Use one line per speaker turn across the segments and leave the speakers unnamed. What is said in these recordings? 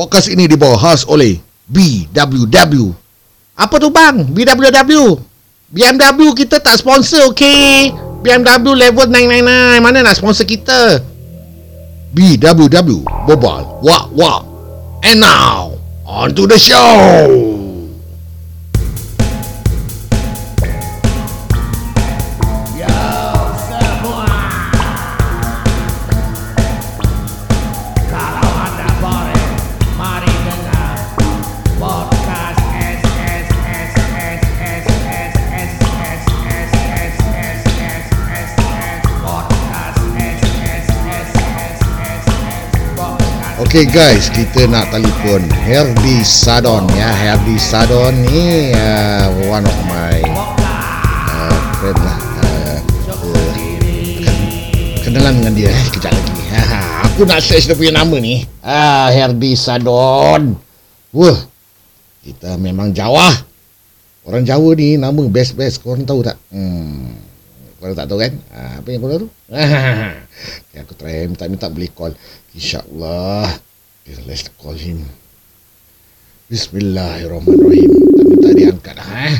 Podcast ini dibawa khas oleh BWW. Apa tu bang? BWW. BMW kita tak sponsor, okey? BMW level 999. Mana nak sponsor kita? BWW. Bobal. Wak, wak. And now, on to the show. Okay guys, kita nak telefon Herdi Sadon ya. Herdi Sadon ni uh, one of my uh, friend lah. Uh, uh, kenalan dengan dia eh, sekejap lagi. Aku nak search dia punya nama ni. Ah, Herdi Sadon. Wah, kita memang Jawa. Orang Jawa ni nama best-best. Korang tahu tak? Hmm. Korang tak tahu kan? Ah, apa yang korang tahu? okay, aku try minta-minta boleh call. InsyaAllah. Okay, let's call him. Bismillahirrahmanirrahim. Tak minta dia angkat lah eh.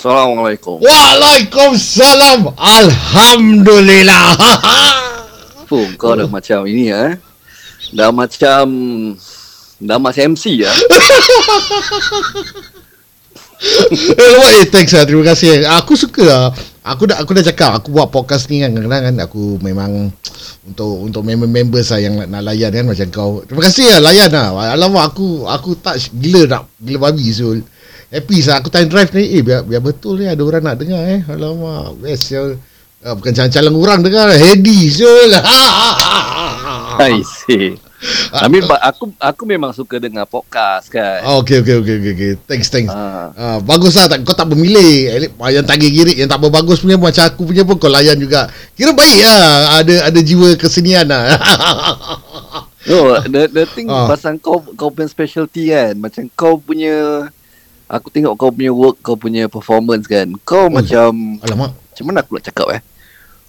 Assalamualaikum.
Waalaikumsalam. Alhamdulillah.
Oh, kau dah macam ini eh. Dah macam dah macam MC ya.
eh, thanks lah. Terima kasih. Aku suka lah. Aku dah aku dah cakap aku buat podcast ni kan kadang-kadang kan aku memang untuk untuk member-member saya yang nak, nak layan kan macam kau. Terima kasih lah layan lah. Alamak aku aku touch gila nak gila babi Zul. Happy lah aku time drive ni eh biar, biar betul ni ada orang nak dengar eh. Alamak best ya. Uh, bukan calon-calon orang dengar Hedi Zul.
I see. Amin aku aku memang suka dengar podcast kan.
Oh, okay, okay, okay, okay, okay. Thanks, thanks.
Ah.
Uh, bagus lah. Tak, kau tak bermilih. Eh, Yang tagih girik, yang tak berbagus punya macam aku punya pun kau layan juga. Kira baik lah. Ada ada jiwa kesenian lah.
No, the the thing
Ah.
pasal kau kau punya specialty kan. Macam kau punya aku tengok kau punya work, kau punya performance kan. Kau
Oh.
macam
Alamak.
macam mana aku nak cakap eh?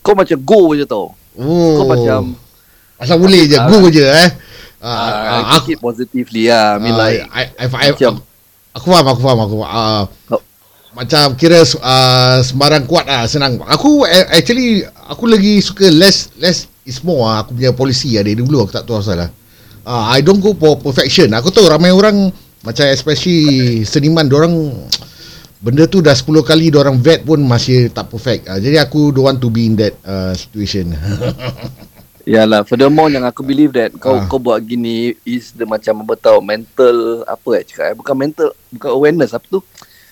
Kau macam go je tau.
Oh.
Kau macam
Asal boleh je. Go je eh. Uh,
it positively lah. I mean like
I, I, I,
macam
aku faham, aku faham. Aku, uh,
Oh.
Macam kira uh, sembarang kuat lah, senang. Aku uh, actually, aku lagi suka less less is more lah. Aku punya polisi lah dari dulu. Aku tak tahu asal lah. Uh, I don't go for perfection. Aku tahu ramai orang, macam especially seniman, orang benda tu dah 10 kali orang vet pun masih tak perfect. Uh, jadi aku don't want to be in that uh, situation.
Yalah, furthermore yang aku believe that kau
Ah.
kau buat gini is the macam apa tahu mental apa eh cakap eh bukan mental bukan awareness apa tu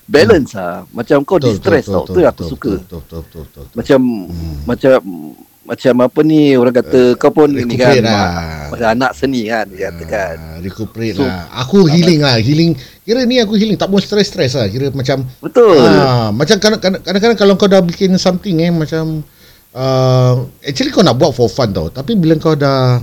balance ah macam kau
Betul,
distress
betul,
tau
betul,
tu yang aku
betul,
suka
Betul, betul, betul, betul, betul.
macam macam macam apa ni orang kata kau pun ni kan
lah.
macam anak seni kan dia katakan
Ah, recuperate
So-
lah. Aku healing lah, healing. Kira ni aku healing, tak mau stress-stress lah. Kira macam
betul
ah, macam kadang- kadang-kadang kalau kau dah bikin something eh macam uh, actually kau nak buat for fun tau. Tapi bila kau dah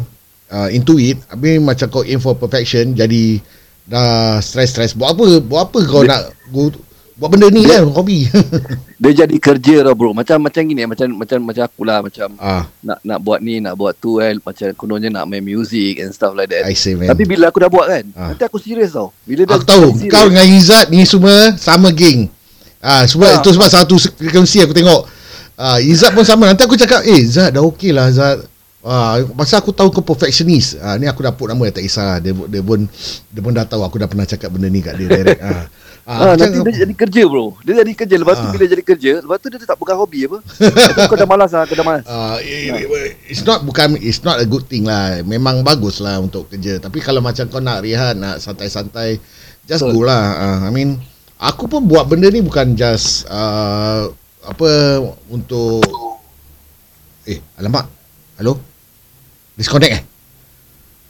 uh, into it, habis macam kau aim for perfection jadi dah stress-stress. Buat apa? Buat apa kau
Dia-
nak go, buat benda ni kan hobi.
dia jadi kerja tau bro macam macam gini eh, macam macam macam aku lah macam
ah,
nak nak buat ni nak buat tu kan macam kononnya nak main music and stuff like that
I say man.
tapi bila aku dah buat kan
Ah.
nanti aku serius tau bila dah
Aku tahu
serious,
kau dengan Izzat ni semua sama geng. Ah sebab
Ah.
itu sebab satu frekuensi aku tengok. Ah Izzat pun sama. Nanti aku cakap, "Eh Izzat dah okey lah Izzat." Ah pasal aku tahu kau perfectionist. Ah ni aku dah put nama tak kisah. Dia dia pun dia pun dah tahu aku dah pernah cakap benda ni kat dia direct. ah.
Ah,
aku
nanti dia jadi kerja bro Dia jadi kerja Lepas tu
Ah.
bila jadi kerja Lepas tu dia tak bukan hobi apa tu kau dah malas lah Kau dah malas
Ah, i- i- it's not bukan it's not a good thing lah. Memang bagus lah untuk kerja. Tapi kalau macam kau nak rehat, nak santai-santai, just
Betul.
go lah. Ah, I mean, aku pun buat benda ni bukan just uh, apa untuk eh alamak. Hello? Disconnect eh?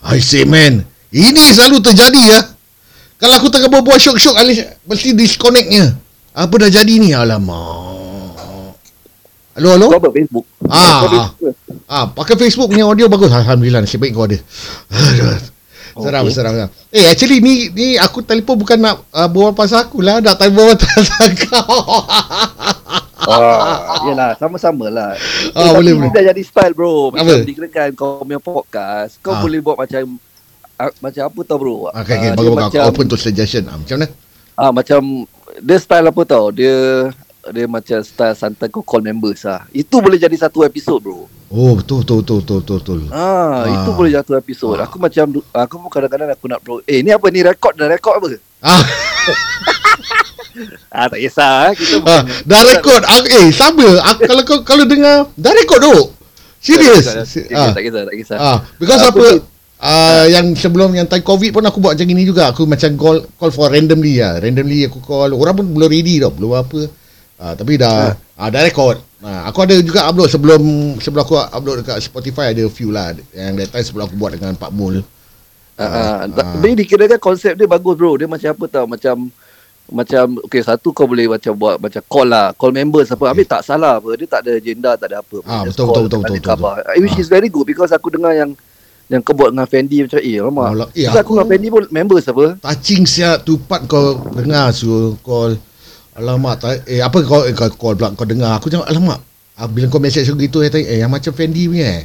I say man, ini selalu terjadi ya. Kalau aku tengah berbual syok-syok alis mesti disconnectnya. Apa dah jadi ni? Alamak. Hello, hello?
Kau Facebook
Ah, ah.
Facebook.
Ah, pakai Facebook punya audio bagus. Alhamdulillah nasib baik kau ada. Seram,
Okay.
seram, seram. Eh, actually ni ni aku telefon bukan nak uh, berbual pasal aku lah. Nak telefon pasal kau.
Ah, yelah, sama-sama lah.
Ah,
Eh,
boleh, boleh.
Dah jadi style bro. Macam
Apa?
dikirakan kau punya podcast, kau
Ah.
boleh buat macam ah, macam apa tau bro?
Ah, Okay, okay.
Ah,
Bagus,
dia
bagus.
macam,
open to suggestion. Ah, macam mana?
ah, macam dia style apa tau? Dia dia macam style santai kau call members lah. Itu boleh jadi satu episod bro.
Oh, betul, betul, betul, betul, betul. betul.
Ah,
Ah.
itu boleh satu episod.
Ah.
Aku macam aku pun kadang-kadang aku nak bro. Eh, ni apa ni rekod dah rekod apa?
Ah,
Ah, tak kisah eh. Kita
ah,
bukan
dah rekod. Ah, eh, sama. Ah, kalau kau kalau dengar, dah rekod tu. Serius.
Tak
Ah,
tak kisah, tak kisah.
ah, because
Aku
apa?
tu-
Ah, yang sebelum yang time covid pun aku buat macam gini juga. Aku macam call call for randomly lah. Randomly aku call. Orang pun belum ready tau, belum apa. Ah, tapi dah ah. dah rekod. Ah, aku ada juga upload sebelum sebelum aku upload dekat Spotify ada few lah yang that time sebelum aku buat dengan Pak Mul.
Ah, ah.
Ah.
Tapi dikirakan konsep dia bagus bro. Dia macam apa tau? Macam macam okay satu kau boleh macam buat macam call lah call members apa habis tak salah apa dia tak ada agenda tak ada apa
Ah, betul,
call,
betul, betul,
ada
betul,
khabar. Eh, which is very good because aku dengar yang yang kau buat dengan Fendi macam eh lama
eh,
aku,
aku-
dengan Fendi pun members apa
Touching siap tu part kau dengar suruh call. Alamak, tak, eh apa kau eh, kau call pula kau dengar. Aku cakap alamak. Ah, bila kau message aku gitu eh, tanya, eh yang macam Fendi punya eh.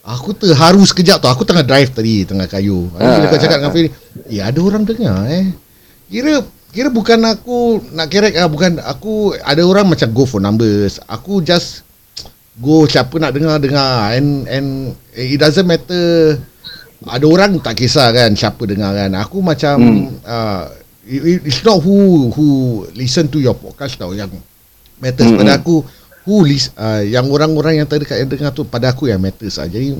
Aku terharu sekejap tu. Aku tengah drive tadi tengah kayu. Habis bila
Ah,
kau cakap dengan Fendi, eh ada orang dengar eh. Kira kira bukan aku nak kerek ah bukan aku ada orang macam go for numbers. Aku just go siapa nak dengar dengar and and it doesn't matter ada orang tak kisah kan siapa dengar kan aku macam hmm. uh, it, it's not who who listen to your podcast tau yang matters
Hmm,
pada
hmm.
aku who lis, uh, yang orang-orang yang terdekat yang dengar tu pada aku yang matters lah jadi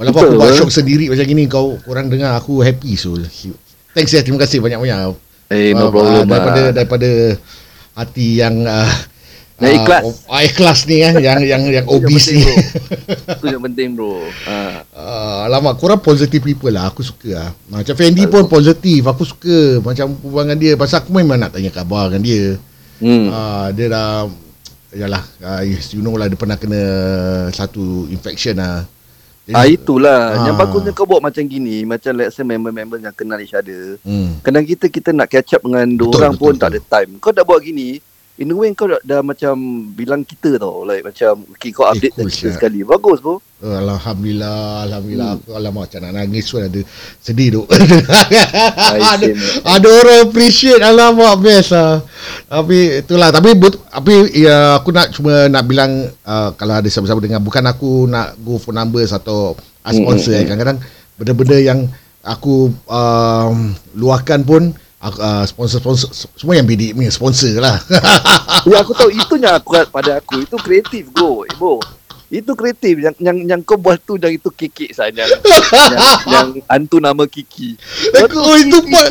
walaupun
Betul,
aku buat
eh?
shock sendiri macam gini kau orang dengar aku happy so thanks ya terima kasih banyak-banyak
eh no
Ah,
problem
ah, daripada
ah.
daripada hati yang uh,
Yang ikhlas.
uh, ikhlas ni kan yang yang yang obese
penting,
ni
bro. Itu yang penting bro ah.
Uh, alamak korang positive people lah Aku suka lah Macam Fendi pun positif Aku suka Macam perbuangan dia Pasal aku memang nak tanya khabar dengan dia
hmm.
uh, Dia dah Yalah uh, You know lah Dia pernah kena Satu infection lah
Ah itulah.
Ah.
Yang bagusnya kau buat macam gini, macam let's say member-member yang kenal each other.
hmm.
Kadang kita kita nak catch up dengan dua
Betul,
orang
betul,
pun
betul.
tak ada time. Kau dah buat gini, in a way kau dah, dah macam bilang kita tau. Like macam okay, kau
Eh,
update
cool
kita sekali. Bagus bro.
Uh, Alhamdulillah Alhamdulillah
Hmm.
Aku alamak macam nak nangis pun ada Sedih tu ada, ada orang appreciate Alamak best lah Tapi itulah Tapi but, tapi ya, aku nak cuma nak bilang uh, Kalau ada siapa-siapa dengar Bukan aku nak go for numbers Atau uh, sponsor
Hmm,
eh. Kadang-kadang Benda-benda yang Aku um, Luahkan pun uh, Sponsor-sponsor Semua yang bidik punya sponsor lah
ya aku tahu itunya aku pada aku itu kreatif bro. Eh, bro. Itu kreatif yang yang yang kau buat tu yang itu kiki saja. yang, yang hantu nama Kiki.
Oh itu pun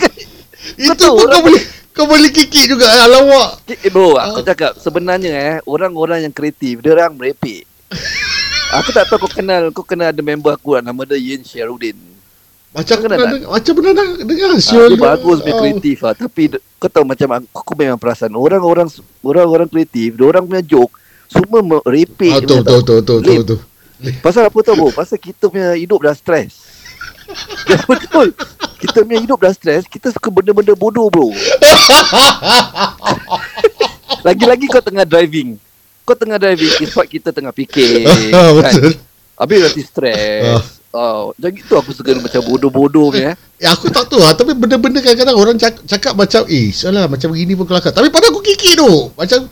Itu pun kau boleh Kau boleh kikik juga Alamak
Eh, bro, aku cakap sebenarnya eh orang-orang yang kreatif dia orang merepek. aku tak tahu kau kenal kau kenal ada member aku lah, nama dia Yin Sharudin.
Macam
Kau
pernah dengar, macam pernah dengar, dengar
Ah,
Syul.
dia bagus dia
Ah.
kreatif lah tapi kau tahu macam aku, aku memang perasan orang-orang orang-orang kreatif, dia orang punya joke semua merepek.
Ah, betul,
punya
betul,
tau.
betul, betul,
Lame.
betul, betul.
Pasal apa tau bro? Pasal kita punya hidup dah stres. Ya, betul. Kita punya hidup dah stres, kita suka benda-benda bodoh bro. Lagi-lagi kau tengah driving. Kau tengah driving, ispat kita tengah fikir.
Ah,
kan? Habis nanti stres. Oh, macam itu aku suka macam bodoh-bodoh punya. eh.
Ya aku tak tahu lah. Tapi benda-benda kadang-kadang Orang cakap, cakap macam Eh salah macam begini pun kelakar. Tapi pada aku kiki tu Macam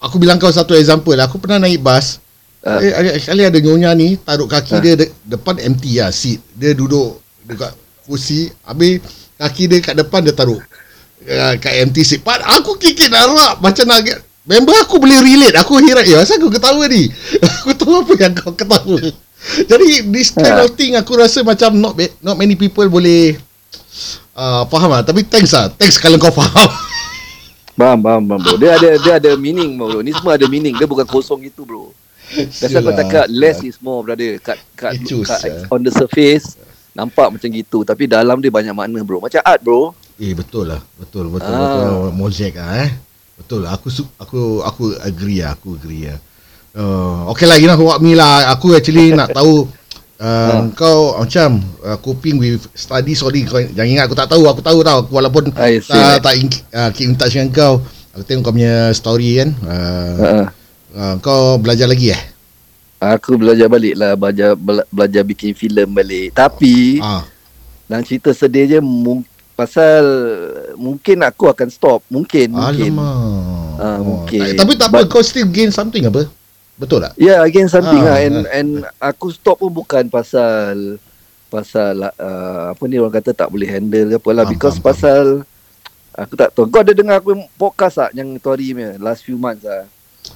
Aku bilang kau satu example Aku pernah naik bas.
Ah.
eh, ada- ada nyonya ni Taruh kaki
Ah.
dia de, Depan empty lah seat. Dia duduk Dekat kursi. Habis Kaki dia kat depan Dia taruh. Uh, Kat empty seat. Pat, Aku kiki darab Macam nak Member aku boleh relate. Aku heran Eh asal kau ketawa ni? Aku tahu apa yang kau ketawa Jadi this kind of thing Aku rasa macam Not not many people boleh uh, Faham lah Tapi thanks lah Thanks kalau kau faham
Faham, faham, faham bro. Dia ada dia ada meaning bro. Ni semua ada meaning. Dia bukan kosong gitu bro. Biasa kau cakap less is more brother. Kat kat, kat
sah.
on the surface nampak macam gitu tapi dalam dia banyak makna bro. Macam art bro.
Eh betul lah Betul betul,
Ah.
betul. Mosaic lah eh Betul lah Aku aku aku agree lah Aku agree lah uh, Okay lah Gina Wak Mi lah Aku actually nak tahu uh, Kau macam uh, Coping with study Sorry kau jangan ingat aku tak tahu Aku tahu tau Walaupun
I see.
tak, tak in, uh, keep in touch dengan kau Aku tengok kau punya story kan. Uh,
Ha.
uh, kau belajar lagi eh?
Aku belajar balik lah belajar bela- belajar bikin filem balik. Tapi
Ah.
dalam cerita sedih je mung, pasal mungkin aku akan stop. Mungkin mungkin.
Alamak.
Ah,
Oh,
mungkin.
tak- Tapi tak apa,
But-
kau still gain something apa? Betul tak?
Yeah, again something
Ah,
lah and
ah,
and aku stop pun bukan pasal pasal uh, apa ni orang kata tak boleh handle ke apa lah
Faham,
because
faham, faham.
pasal aku tak tahu. Kau ada dengar aku podcast tak yang tu hari punya last few months ah.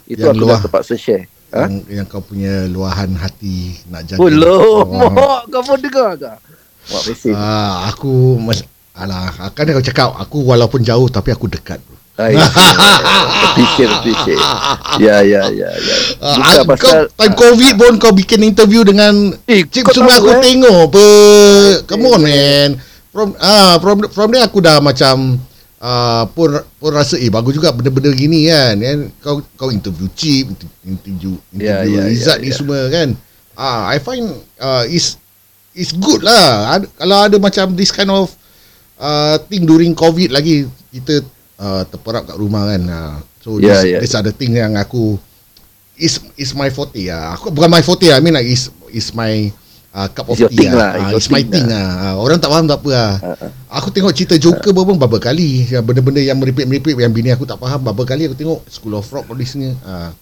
Itu
Yang
aku
luar.
dah terpaksa share. Ha?
Yang, yang kau punya luahan hati nak jaga.
Oh, loh,
Oh.
mak, kau pun dengar ke? Mesej.
Ah, aku mas- Alah, kan kau cakap aku walaupun jauh tapi aku dekat. bro.
Appreciate, appreciate. Ya, ya, ya, ya.
Ah,
Bukan
kau
pasal
time covid pun kau bikin interview dengan
Eh,
Cik
tahu,
aku
eh?
tengok apa. Come on man. From ah from from there aku dah macam ah pun pun rasa eh bagus juga benda-benda gini kan. kan kau kau interview Chip, interview
Ya,
interview
ya,
Izzat
ya,
ni
ya.
semua kan. Ah I find uh, is is good lah. Ada, kalau ada macam this kind of uh, thing during covid lagi kita uh, terperap kat rumah kan. Uh, so
Ya,
this,
ya,
this are the thing yang aku is is my forte lah. Aku bukan my forte lah. I mean like is is my uh, cup of tea
lah,
Ah,
it's
my
thing
lah. Ah, orang tak faham tak apa lah. Aku tengok cerita Joker uh. pun beberapa kali. Yang benda-benda yang meripik-meripik yang bini aku tak faham beberapa kali aku tengok School of Rock tulis ni. Ah.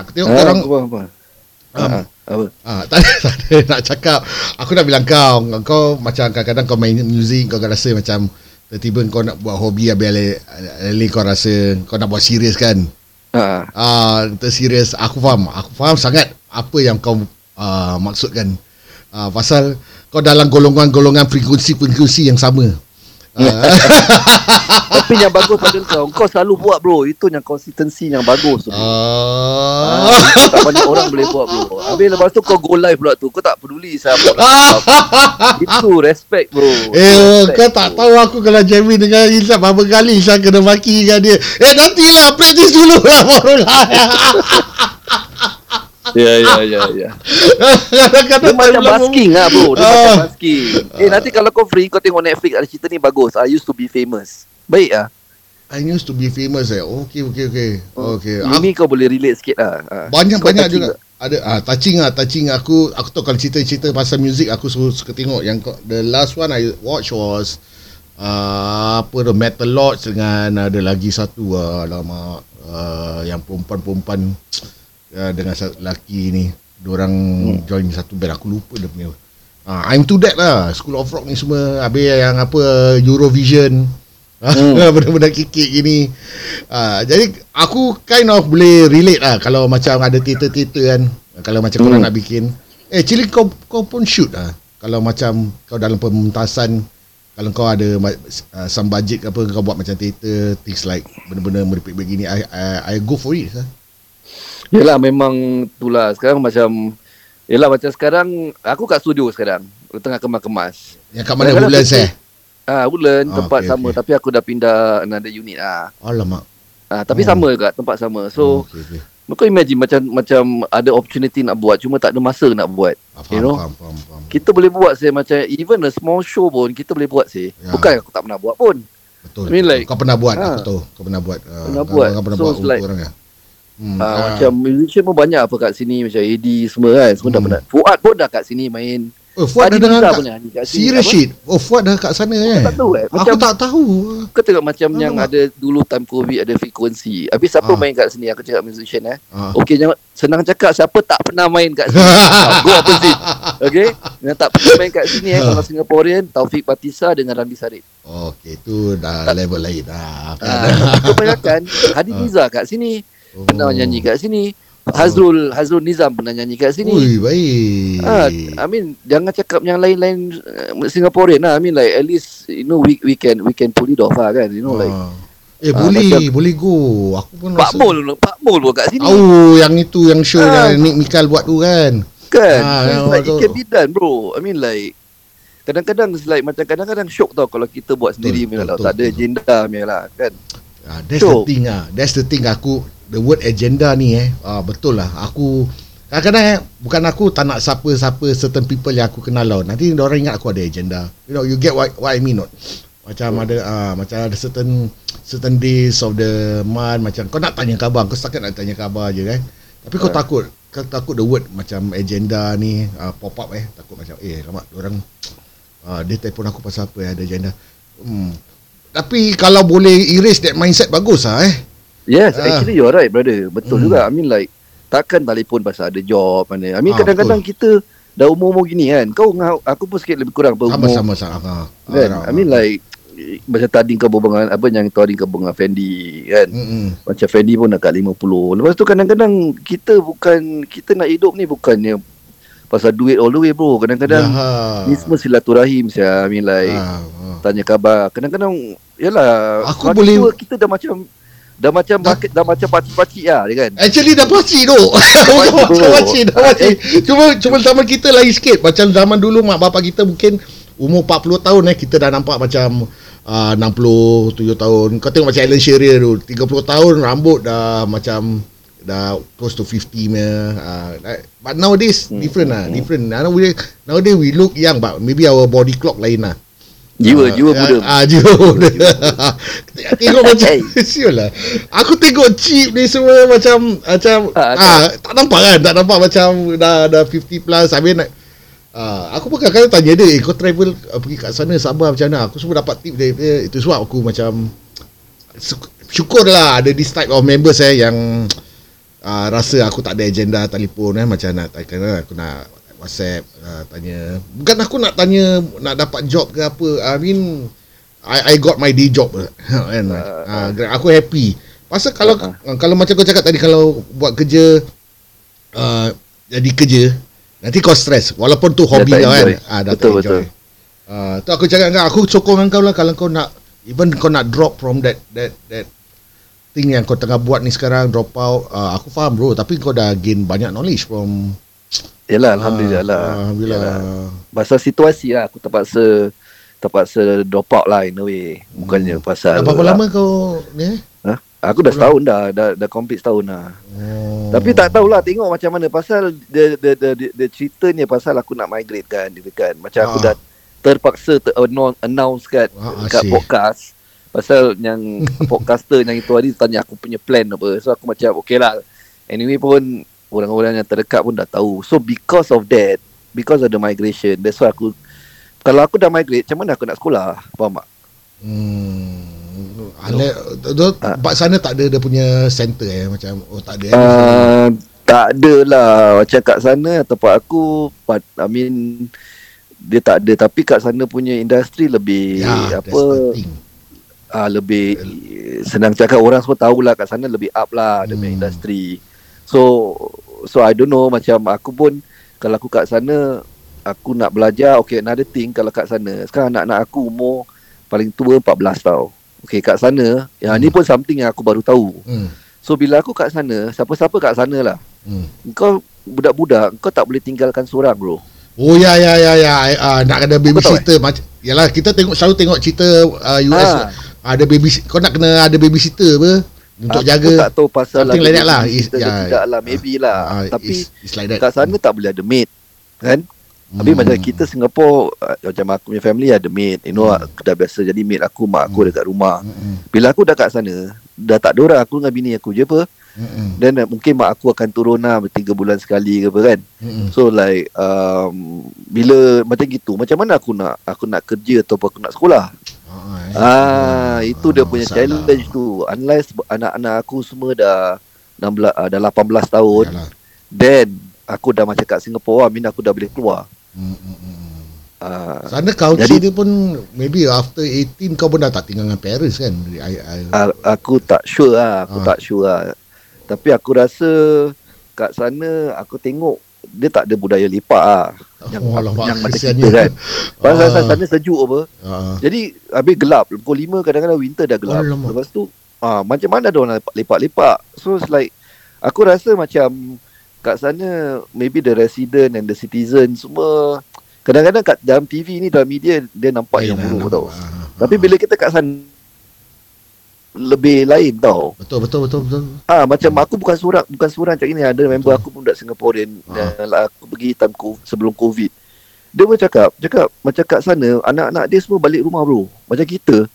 Aku tengok
Ah,
orang
apa, apa?
Um,
Ah, apa?
Ah, tak ada, tak ada nak cakap. Aku nak bilang kau, kau macam kadang-kadang kau main muzik, kau rasa macam tiba-tiba kau nak buat hobi habis alih kau rasa kau nak buat serius kan.
Ah,
Ah, uh, serius. Aku faham. Aku faham sangat apa yang kau uh, maksudkan. Ah, pasal kau dalam golongan-golongan frekuensi-frekuensi yang sama. Ah,
Tapi yang bagus pada kau, kau selalu buat bro. Itu yang konsistensi yang bagus. Bro.
Ah.
Ah, tak banyak orang boleh buat bro. Habis lepas tu kau go live pula tu. Kau tak peduli siapa. itu respect bro.
Eh,
Respect,
kau tak
bro.
tahu aku kalau jamming dengan Izzat berapa kali Izzat kena maki dengan dia. Eh, nantilah practice dulu lah barulah.
Ya ya ya ya.
Kadang-kadang
Dia macam basking lah bro. Dia
Ah.
macam basking. Eh nanti kalau kau free kau tengok Netflix ada cerita ni bagus. I used to be famous. Baik ah.
I used to be famous eh. Okay, okay, okay. Okay. Aku,
Ini kau boleh relate sikit lah. Ah.
banyak
Kau
banyak
touching
juga.
tak?
Ada ah touching ah touching aku aku tahu kalau cerita-cerita pasal muzik aku suka, suka tengok yang the last one I watch was uh, apa the Metal Lords dengan ada lagi satu uh, alamak uh, yang perempuan-perempuan uh, dengan satu lelaki ni diorang hmm. join satu band aku lupa dia punya uh, I'm to that lah School of Rock ni semua habis yang apa Eurovision hmm. benda-benda kikik gini uh, jadi aku kind of boleh relate lah kalau macam ada teater-teater kan kalau macam hmm. korang nak bikin eh actually kau kau pun shoot lah kalau macam kau dalam pementasan kalau kau ada uh, some budget apa kau buat macam teater things like benda-benda meripik begini I, I, I go for it lah.
Yelah memang itulah sekarang macam Yelah macam sekarang Aku kat studio sekarang Tengah kemas-kemas
yang kat mana
Kadang-kadang
Woodlands eh
Ah, Woodland
Ah,
tempat
okay,
sama
okay.
Tapi aku dah pindah Another unit ah.
alamak
ah Tapi
Oh.
sama juga Tempat sama So
okay, okay.
Kau imagine macam Macam ada opportunity nak buat Cuma tak ada masa nak buat
Ah,
You
faham,
know?
faham, faham, faham.
Kita boleh buat saya Macam even a small show pun Kita boleh buat sih
Ya.
Bukan aku tak pernah buat pun
betul
I mean like-
kau pernah buat
Ah.
aku tahu kau pernah buat uh,
Pernah
kau,
buat.
kau pernah
So,
buat untuk
like-
orang ya hmm,
ah,
ah,
Macam musician pun banyak apa kat sini Macam AD semua kan Semua dah
Hmm.
pernah Fuad pun dah kat sini main
oh, Fuad dah
Adi Nizar
kat,
sini
serious
Apa?
shit oh Fuad dah kat sana eh
tak tahu, eh.
aku
Macam-
tak tahu
Kau tengok macam yang
Alamak.
ada dulu time COVID ada frekuensi. Habis siapa
Ah.
main kat sini aku cakap musician eh.
ah.
Okey jangan senang cakap siapa tak pernah main kat sini. Ah, Go opposite. Okey? Yang tak pernah main kat sini eh kalau Singaporean Taufik Batisa dengan Ramli Sarip.
Okey, tu dah level lain dah.
Ah, kau bayangkan Hadi Nizar kat sini
Oh.
pernah nyanyi kat sini. Hazrul Hazrul Nizam pernah nyanyi kat sini.
Ui, baik.
Ah, I mean jangan cakap yang lain-lain uh, Singaporean lah. I mean like at least you know we we can we can pull it off lah kan. You know like
Ah. Eh,
Ah,
boleh,
macam-
boleh go. Aku pun
Pak Mul Pak Mul pun kat sini.
Tahu yang itu yang show
Ah.
yang Nick Mikal buat tu kan.
Kan it's like it can be done bro I mean like Kadang-kadang like Macam kadang-kadang shock tau Kalau kita buat sendiri
Betul,
punya lah,
betul,
Tak ada
betul.
agenda lah kan
Ah, that's
So-
the thing ah. That's the thing aku the word agenda ni eh. Ah, betul lah. Aku kadang-kadang eh, bukan aku tak nak siapa-siapa certain people yang aku kenal tau. Nanti orang ingat aku ada agenda. You know, you get what, what I mean not? Macam ada ah macam ada certain certain days of the month macam kau nak tanya khabar, kau setakat nak tanya khabar je kan. Tapi kau takut kau takut the word macam agenda ni uh, pop up eh takut macam eh lama orang uh, dia telefon aku pasal apa eh ada agenda. Hmm. Tapi kalau boleh erase that mindset bagus ah eh.
Yes,
Ah.
actually you're right brother. Betul
Hmm.
juga. I mean like takkan telefon pasal ada job mana. I mean
Ah,
kadang-kadang kita dah umur-umur gini kan. Kau dengan aku pun sikit lebih kurang
Sama
berumur.
sama sama. Ha.
Kan? I mean like macam tadi kau berbual apa yang tadi kau berbual Fendi kan.
Hmm.
Macam Fendi pun dekat 50. Lepas tu kadang-kadang kita bukan kita nak hidup ni bukannya pasal duit all the way bro. Kadang-kadang
Ya.
ni semua silaturahim saya. I mean like
Ah, ah.
tanya khabar. Kadang-kadang yalah
Aku boleh-
tua kita dah macam dah macam
Dah-
dah, macam pakcik-pakcik lah dia kan.
Actually dah pasti tu.
Bro.
pasti, dah pasti. Cuma cuma zaman kita lain sikit. Macam zaman dulu mak bapak kita mungkin umur 40 tahun eh kita dah nampak macam uh, 60 7 tahun. Kau tengok macam Alan Shearer tu 30 tahun rambut dah macam dah close to 50 punya uh, but nowadays
Hmm.
different lah different nowadays, nowadays we look young but maybe our body clock lain lah
Jiwa
Ah,
jiwa muda.
Ah, jiwa muda. tengok macam
Hey.
siul lah. Aku tengok chip ni semua macam macam
Ah,
ah, tak nampak kan? Tak nampak macam dah dah 50 plus. Habis nak Ah, aku pun kadang-kadang tanya dia, eh, kau travel uh, pergi kat sana Sabah macam mana? Aku semua dapat tip dari dia. Itu sebab aku macam syuk- syukurlah ada this type of members eh yang uh, rasa aku tak ada agenda telefon eh macam nak tanya aku nak WhatsApp uh, tanya. Bukan aku nak tanya nak dapat job ke apa. I mean I I got my day job kan? Uh, aku happy. Pasal kalau
Uh,
kalau macam kau cakap tadi kalau buat kerja uh, jadi kerja nanti kau stres walaupun tu hobi kau kan? ah dah
Betul,
tak enjoy.
betul.
Ah, tu aku cakap dengan aku sokong dengan kau lah. Kalau kau nak even kau nak drop from that that that thing yang kau tengah buat ni sekarang drop out uh, aku faham bro. Tapi kau dah gain banyak knowledge from
Yalah alhamdulillah lah.
Ah, alhamdulillah
Yalah. Pasal situasi lah aku terpaksa terpaksa drop out lah in a way. Bukannya pasal
dah berapa lama kau ni eh?
Ha? Aku dah setahun dah, dah dah complete setahun dah.
oh.
Tapi tak tahulah tengok macam mana pasal the the the, the, the ceritanya pasal aku nak migrate kan dia kan. Macam aku
Ah.
dah terpaksa ter announce, kat
Ah,
kat podcast pasal yang podcaster yang itu hari tanya aku punya plan apa. So aku macam okay lah. Anyway pun orang-orang yang terdekat pun dah tahu. So because of that, because of the migration, that's why aku kalau aku dah migrate, macam mana aku nak sekolah? Faham tak?
hmm Ale, tu,
Ah.
tempat sana tak ada dia punya center eh macam oh tak ada eh.
Uh, tak ada lah macam kat sana tempat aku but, I mean dia tak ada tapi kat sana punya industri lebih
ya,
apa
thing.
uh, lebih senang cakap orang semua tahulah kat sana lebih up lah dia punya
Hmm.
industri so so I don't know macam aku pun kalau aku kat sana aku nak belajar okay another thing kalau kat sana sekarang anak-anak aku umur paling tua 14 tau okay kat sana yang ni pun something yang aku baru tahu
hmm.
So bila aku kat sana, siapa-siapa kat sana lah.
Hmm.
Kau budak-budak, kau tak boleh tinggalkan seorang bro.
Oh ya ya ya ya uh, nak ada babysitter
eh?
macam yalah kita tengok selalu tengok cerita uh, US
Ah.
ada baby kau nak kena ada babysitter apa untuk
aku
jaga
tak tahu pasal
something like that lah.
Is,
Is- ya,
tidak lah, maybe lah.
Ah,
Tapi
it's, it's like that
kat sana tak boleh ada maid. Kan? Tapi
Hmm.
macam kita Singapore uh, macam aku punya family ada maid. You know,
Hmm.
aku dah biasa jadi maid aku, mak aku
Hmm.
dekat rumah.
Mm-mm.
Bila aku dah kat sana, dah tak ada orang aku dengan bini aku je apa. Dan uh, mungkin mak aku akan turun lah tiga bulan sekali ke apa kan.
Mm-mm.
So like um, bila macam gitu, macam mana aku nak aku nak kerja ataupun aku nak sekolah?
Ah.
Ah, itu dia
Ah,
punya
masalah.
challenge tu. Unless anak-anak aku semua dah 16 uh, dah 18 tahun,
Yalah.
then aku dah macam kat Singapore, I mean aku dah boleh keluar.
Mm-mm.
Ah,
Sana culture
Jadi-
dia pun maybe after 18 kau pun dah tak tinggal dengan parents kan. I, I,
aku tak sure lah, aku
Ah.
tak sure lah. Tapi aku rasa kat sana aku tengok dia tak ada budaya lepak lah. Yang,
Oh, alamak,
yang macam kita kan. Pasal
Ah.
sana sejuk apa.
Ah.
Jadi habis gelap Pukul 5 kadang-kadang winter dah gelap
Alamak.
Lepas tu ah, Macam mana ada orang lepak-lepak So it's like Aku rasa macam Kat sana Maybe the resident and the citizen Semua Kadang-kadang kat dalam TV ni Dalam media Dia nampak yang
Lain lah,
buruk tau
nampak. Ah,
Tapi bila kita kat sana Lebih lain tau
betul betul betul betul.
Ah macam aku bukan seorang bukan seorang macam ini ada member
Betul.
aku pun budak Singaporean
Ah.
dan lah, aku pergi time co- sebelum covid. Dia pun cakap, cakap macam kat sana anak-anak dia semua balik rumah bro. Macam kita,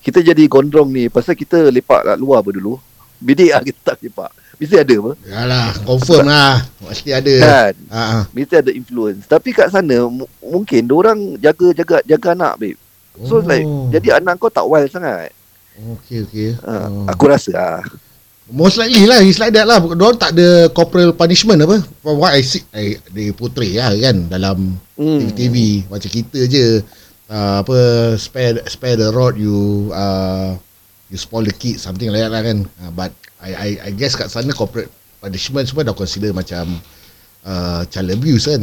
kita jadi gondrong ni pasal kita lepak kat luar apa dulu. Bidik lah kita tak lepak. Mesti ada apa?
Yalah, confirm lah. Mesti ada.
Kan?
Ha, ha.
Mesti ada influence. Tapi kat sana mu- mungkin orang jaga jaga jaga anak babe. So
Oh.
like jadi anak kau tak wild sangat.
Okey, okey.
Uh,
Oh.
Aku rasa ah.
Most likely lah It's like that lah Diorang tak ada Corporal punishment apa From what I see I, They portray lah kan Dalam
Hmm.
TV Macam kita je uh, Apa Spare spare the rod You uh, You spoil the kid Something like that lah kan uh, But I, I I guess kat sana Corporate punishment Semua dah consider macam uh, Child abuse kan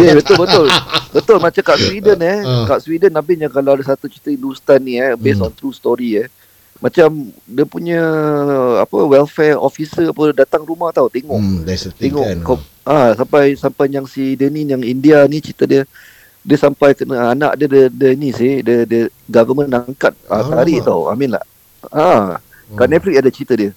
Ya betul betul. Betul macam kat Sweden eh.
Ah.
Kat Sweden yang kalau ada satu cerita Hindustan ni eh based
Hmm.
on true story eh. Macam dia punya apa welfare officer apa datang rumah tau tengok.
hmm, That's thing
Tengok
kan
kau, ah sampai sampai yang si Denin yang India ni cerita dia dia sampai kena anak dia dia, dia ni sih dia, dia government angkat ah, tarik
Alamak.
tau. Mean lah. Ah, kat
Hmm.
Netflix ada cerita dia.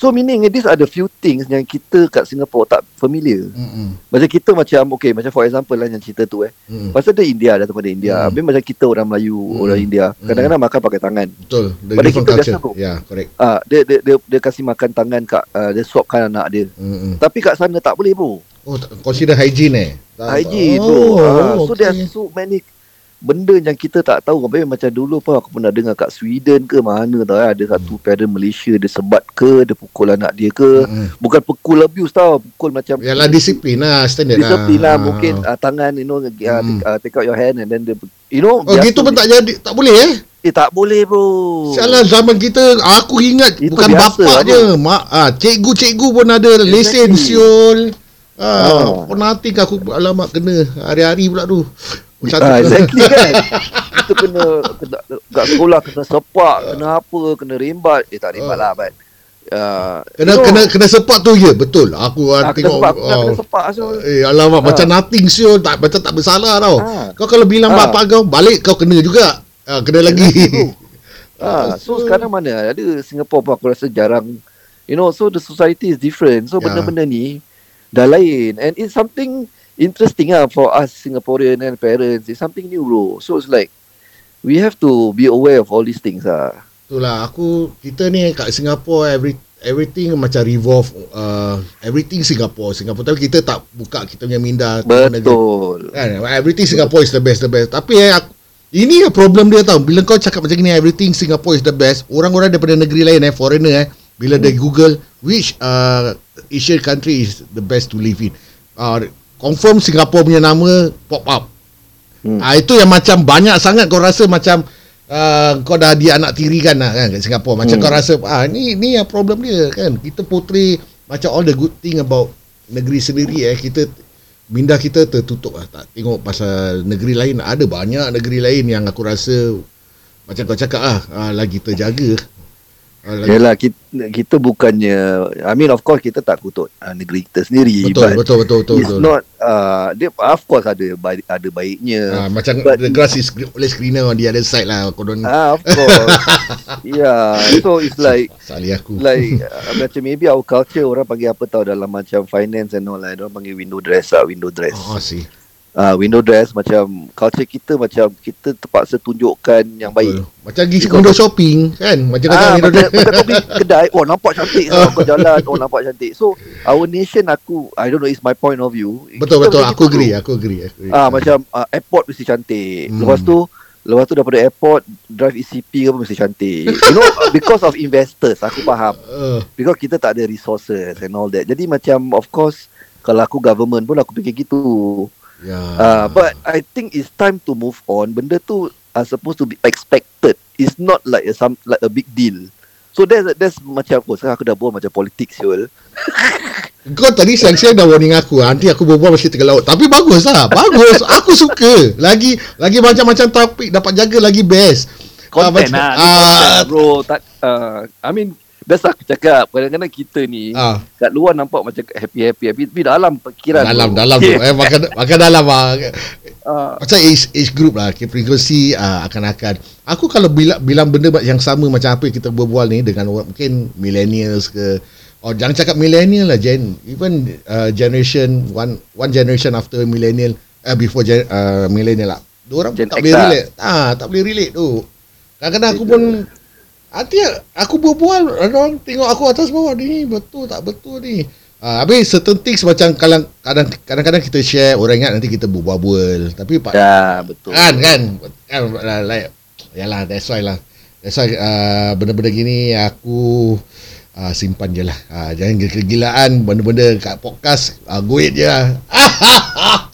So meaning these are the few things yang kita kat Singapore tak familiar.
Mm-mm.
Macam kita macam okay macam for example lah yang cerita tu eh.
Mm-mm.
Pasal dia India datang daripada India.
Hmm.
Habis macam kita orang Melayu,
Hmm.
orang India, kadang-kadang makan pakai tangan.
Betul The
Pada kita
culture
biasa tu.
Yeah correct
Ah, dia, dia dia dia kasih makan tangan kat uh, dia swapkan anak dia.
Mm-mm.
Tapi kat sana tak boleh bro.
Oh consider hygiene eh
Hygiene
oh,
bro. Ah, so
okay.
there are so many benda yang kita tak tahu Habis macam dulu pun aku pernah dengar kat Sweden ke mana tau eh, ada satu parent Malaysia dia sebat ke dia pukul anak dia ke
Mm-mm.
bukan pukul abuse tau pukul macam
Yalah disiplin lah standard
disiplin lah
Ah.
mungkin uh, tangan you know uh,
Hmm.
take, uh, take out your hand and then dia you know
Oh gitu pun tak jadi tak boleh eh
eh tak boleh bro
Salah zaman kita aku ingat
Itu
bukan bapak
apa?
je mak ah cikgu-cikgu pun ada lesen
Exactly.
siul ah
Ah.
penalti aku alamak kena hari-hari pula tu Macam
Ah, exactly kan Kita kena, kena Kat sekolah kena sepak Kena apa Kena rembat Eh tak rembat lah but uh,
kena kena kena sepak tu ya betul aku
ah,
ah,
kena
tengok
sepak Kena,
oh.
kena sepak so,
Eh alamak macam
Ah.
nothing siul tak macam tak bersalah tau.
Ah.
Kau kalau bilang
Ah.
bapak kau balik kau kena juga. Ah, kena lagi.
ah, So sekarang mana Ada Singapore pun aku rasa jarang You know So the society is different So
Ya.
benda-benda ni Dah lain And it's something Interesting lah For us Singaporean and parents It's something new bro. So it's like We have to be aware of all these things ah.
Itulah aku kita ni kat Singapore every everything macam revolve uh, everything Singapore. Singapore tapi kita tak buka kita punya minda
Betul.
Kan? Everything Singapore is the best the best. Tapi eh aku, ini yang problem dia tau. Bila kau cakap macam ni everything Singapore is the best orang-orang daripada negeri lain eh foreigner eh bila dia google which uh, Asian country is the best to live in. Uh, confirm Singapore punya nama pop up
Hmm.
Ah itu yang macam banyak sangat kau rasa macam uh, kau dah dia anak tiri kan lah, kan kat Singapore. Macam
Hmm.
kau rasa ah ni ni yang problem dia kan. Kita portray macam all the good thing about negeri sendiri eh kita minda kita tertutup lah tak tengok pasal negeri lain ada banyak negeri lain yang aku rasa macam kau cakap ah, ah lagi terjaga. Ah,
Yalah kita, kita bukannya I mean of course kita tak kutuk uh, negeri kita sendiri
betul,
but
betul betul betul
it's
betul.
not uh, dia of course ada baik, ada baiknya
Ah, macam
but-
the grass is always greener on the other side lah kau don't
ah of course yeah so it's like
salih aku.
like uh, macam maybe our culture orang panggil apa tau dalam macam finance and all lah orang panggil window dress lah window dress
oh sih.
Ah window dress macam culture kita macam kita terpaksa tunjukkan yang baik.
Betul. Macam pergi window shopping kan? Macam
Ah,
cakap window
macam, macam kau pergi kedai. Oh nampak cantik. Oh, Kau jalan. Oh nampak cantik. So Our nation aku I don't know It's my point of view.
Betul
Kita
betul aku agree aku agree, aku agree.
Ah Macam uh, airport mesti cantik.
Hmm.
Lepas tu Lepas tu daripada airport Drive ECP ke pun mesti cantik. You know Because of investors Aku faham.
Uh,
Because kita tak ada resources And all that. Jadi macam Of course Kalau aku government pun Aku fikir gitu
ya.
uh, But I think it's time to move on. Benda tu Are supposed to be expected. It's not like a, some, like a big deal. So that's, that's macam apa Sekarang aku dah buat macam politik siul
Kau tadi siang-siang dah warning aku. Ah, Nanti aku berbual masih tengah laut Tapi bagus lah. Bagus. Aku suka. Lagi Lagi macam-macam topik Dapat jaga lagi best.
Content
macam-
lah.
Ah,
lah, Bro. Tak, uh, I mean Biasa aku cakap Kadang-kadang kita ni
ah,
Kat luar nampak macam happy-happy Tapi tapi dalam fikiran
Dalam
bro.
Dalam tu eh, makan, makan dalam ah.
uh,
Macam age, age group lah Frekuensi ah, akan-akan Aku kalau bilang, bilang benda yang sama Macam apa yang kita berbual ni Dengan orang mungkin Millennials ke Oh jangan cakap millennial lah Gen Even uh, generation One one generation after millennial eh, before gen, uh, millennial lah. Diorang
Gen
tak
X
boleh
lah.
relate. Ah, tak boleh relate tu. Kadang-kadang aku pun Nanti aku berbual Orang tengok aku atas bawah Ni betul tak betul ni. Ah, habis certain things macam kadang- kadang- kadang-kadang kita share orang ingat nanti kita berbual-bual. Tapi pak
Ya, betul.
kan kan? Kan uh, like yalah that's why lah. That's why uh, benda-benda gini aku uh, simpan je lah. Uh, jangan kegilaan benda-benda kat podcast uh, goit je lah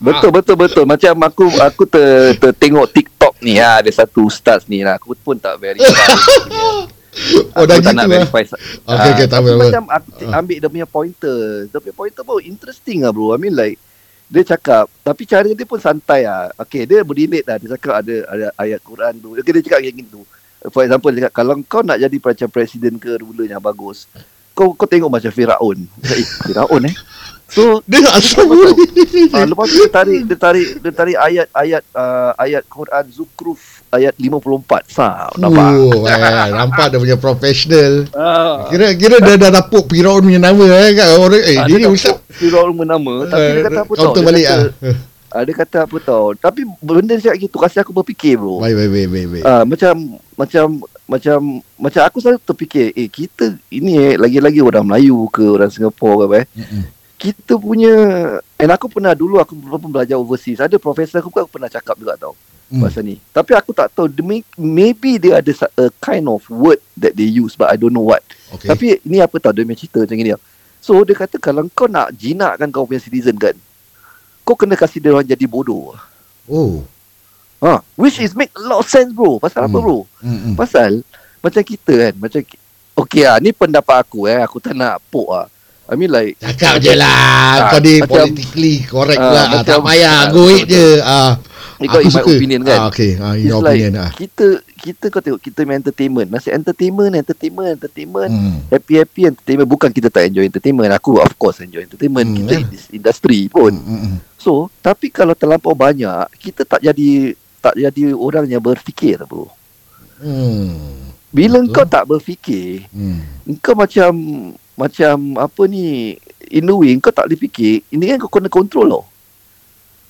Betul betul betul macam aku aku ter, ter tengok TikTok ni ha, ada satu ustaz ni lah aku pun tak verify.
Oh,
aku
dah
tak
gitu
nak
lah.
verify.
Tak
tapi
apa, tak apa.
macam aku ambil dia punya pointer. Dia punya pointer pun interesting lah bro. I mean like dia cakap tapi cara dia pun santai lah. Okay dia berrelate lah. Dia cakap ada ada ayat Quran tu. Okay, dia cakap macam gitu. For example dia cakap kalau kau nak jadi macam presiden ke ruler yang bagus kau kau tengok macam Firaun. Eh, Firaun eh. So
dia asal boleh
Ah, lepas tu dia tarik dia tarik dia tarik ayat ayat uh, ayat Quran Zukhruf ayat 54. Sa, nampak.
Oh, eh, nampak dia punya professional
Ah.
kira kira dia dah dapuk Firaun punya nama eh kan orang eh
Ah,
dia ni
dia
ustaz
tak Firaun menama tapi dia kata apa tau? Dia
balik
kata,
ah
ah, dia kata apa tau? Tapi benda dia cakap gitu kasi aku berfikir bro.
baik baik baik baik baik
Ah, macam macam macam macam aku selalu terfikir eh kita ini eh lagi-lagi orang Melayu ke orang Singapura ke apa eh
Mm-mm.
Kita punya and aku pernah dulu aku pun belajar overseas ada profesor aku pun aku pernah cakap juga tau
Hmm.
pasal ni tapi aku tak tahu the may- maybe dia ada a kind of word that they use but I don't know what
okay.
tapi ni apa tau dia punya cerita macam ni so dia kata kalau kau nak jinakkan kau punya citizen kan kau kena kasih dia orang jadi bodoh
oh
ha which is make a lot of sense bro pasal apa
Hmm.
bro
Mm-mm.
Pasal macam kita kan macam okay ah ni pendapat aku eh aku tak nak pok ah. I mean like
Cakap je lah
Ah,
Kau ni
macam-
politically correct
Ah,
lah ah, Tak
macam-
payah
ah,
Goit
betul,
je ah,
Ikut in my opinion kan.
ah, Okay ah,
It's
Your
like
opinion ah.
kita kita kau tengok kita main entertainment. Masih entertainment, entertainment, entertainment.
Hmm.
Happy-happy entertainment bukan kita tak enjoy entertainment. Aku of course enjoy entertainment.
Hmm,
kita
yeah.
in this industry pun.
Mm, mm, mm.
So, tapi kalau terlampau banyak, kita tak jadi tak jadi orang yang berfikir bro.
Hmm.
Bila
Betul.
kau tak berfikir,
Hmm.
kau macam macam apa ni in a way kau tak boleh fikir ini kan kau kena control tau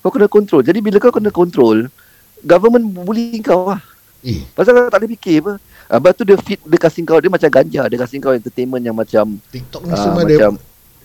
kau kena control jadi bila kau kena control government bully kau lah
Eh,
pasal kau tak boleh fikir apa Ah, Lepas tu dia fit Dia kasih kau Dia macam ganja Dia kasih kau entertainment yang macam
TikTok ni
ah,
semua dia
Macam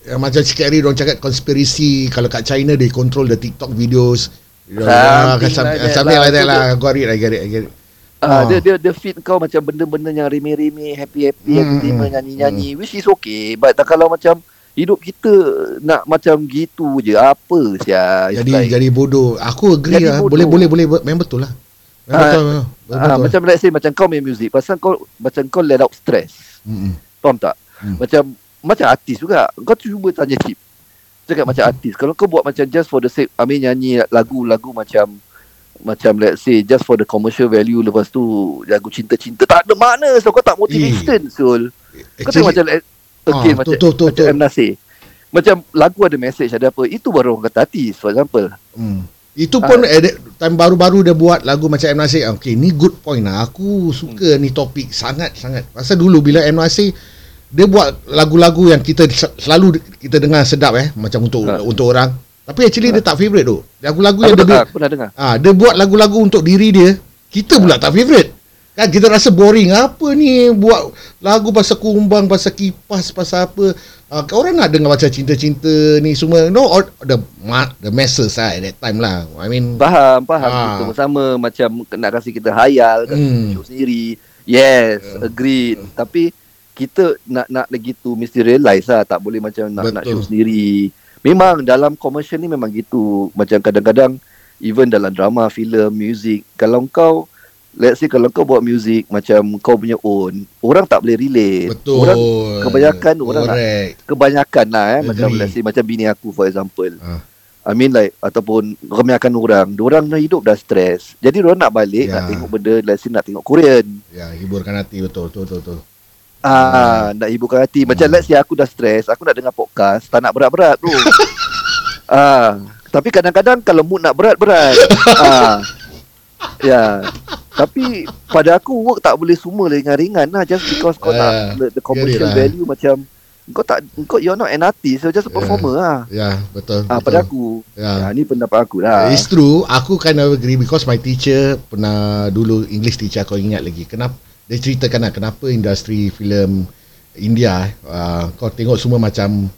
yang macam sikit hari orang cakap konspirasi kalau kat China they control the TikTok videos.
Something
Ah,
like
something,
that
something like
lah.
that lah. Got it, I get it, I get it. Ah.
ah, dia, dia dia fit kau macam benda-benda yang remeh-remeh Happy-happy
Hmm,
Entertainment
hmm,
Nyanyi-nyanyi Which is okay But tak kalau macam Hidup kita Nak macam gitu je Apa sia
Jadi
like-
jadi bodoh. Aku agree lah.
bodoh.
Boleh boleh boleh memang betul lah. Memang
Ah,
betul. memang betul.
Ah, macam let's say macam kau main music pasal kau macam kau let out stress.
Mm-mm.
Faham tak?
Hmm.
Macam macam artis juga. Kau cuba tanya Chip. Cakap macam artis. Kalau kau buat macam just for the sake Amin nyanyi lagu-lagu macam macam let's say just for the commercial value lepas tu lagu cinta-cinta tak ada makna so kau tak motivation Sul. Kau tengok macam let- okay,
ah,
macam,
betul, betul,
macam
betul.
M. Nasir. Macam lagu ada message ada apa. Itu baru orang kata artis for example.
Hmm. Itu pun
Ah.
edit, time baru-baru dia buat lagu macam M Nasir. Okay, ni good point lah. Aku suka
Hmm.
ni topik sangat-sangat. Pasal dulu bila M Nasir dia buat lagu-lagu yang kita sel- selalu kita dengar sedap eh macam untuk
Ah.
untuk orang. Tapi actually dia tak favourite tu. Lagu-lagu yang dia
tak,
buat,
aku pernah dengar.
ah dia buat lagu-lagu untuk diri dia. Kita pula tak favourite. Kan kita rasa boring. Apa ni buat lagu pasal kumbang, pasal kipas, pasal apa. Uh, orang nak dengar macam cinta-cinta ni semua. No, all, the the masses lah at that time lah. I mean,
Faham, faham
Ah.
kita sama macam nak kasih kita hayal, kasih
Hmm.
sendiri. Yes, agreed. Tapi kita nak nak lagi tu mesti realise lah tak boleh macam nak nak
Betul.
show sendiri. Memang dalam commercial ni memang gitu. Macam kadang-kadang even dalam drama, filem, music, kalau kau let's say kalau kau buat music macam kau punya own, orang tak boleh relate.
betul.
Orang kebanyakan orang nak- kebanyakan lah eh macam let's say macam bini aku for example.
Ah.
I mean like ataupun kebanyakan orang, orang dah hidup dah stres. Jadi orang nak balik
Ya.
nak tengok benda let's say nak tengok Korean.
Ya, hiburkan hati betul, betul, betul, betul.
Ah, nak hiburkan hati. Macam
Hmm.
let's say aku dah stres, aku nak dengar podcast, tak nak berat-berat bro. ah, tapi kadang-kadang kalau mood nak berat-berat. ah. Ya. Tapi pada aku work tak boleh semua ringan-ringan lah just because kau
Ah,
nak the, the commercial
lah.
value macam kau tak kau you're not an artist, you're just a
Yeah.
performer lah.
Ya, betul.
Ah,
betul.
pada aku.
Ya.
Ah, ni pendapat aku lah.
It's true. Aku kind of agree because my teacher pernah dulu English teacher aku ingat lagi. Kenapa dia ceritakan lah kenapa industri filem India uh, kau tengok semua macam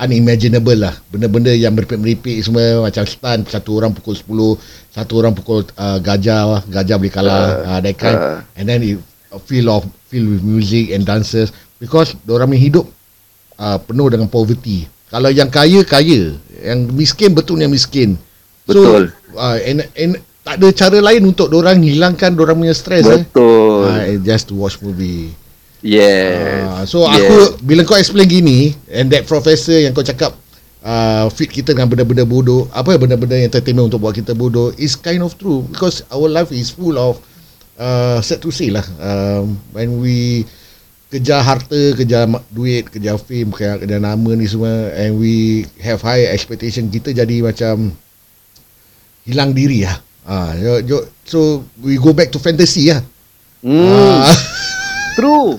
unimaginable lah. Benda-benda yang meripik-meripik semua macam stunt satu orang pukul 10, satu orang pukul uh, gajah, gajah boleh kalah uh, uh, that kind.
uh.
and then it feel of feel with music and dances because orang punya hidup uh, penuh dengan poverty. Kalau yang kaya kaya, yang miskin betulnya miskin.
Betul.
So, uh, and, and tak ada cara lain untuk orang hilangkan orang punya stres eh.
Betul.
Uh, just to watch movie.
yes.
Uh, so
yes.
aku bila kau explain gini and that professor yang kau cakap uh, fit kita dengan benda-benda bodoh, apa benda-benda yang entertainment untuk buat kita bodoh is kind of true because our life is full of uh, sad to say lah. Um, when we kejar harta, kejar duit, kejar fame, kejar, kejar nama ni semua and we have high expectation kita jadi macam hilang diri lah. Ah, yo, yo, so we go back to fantasy lah.
Hmm.
Ah,
True.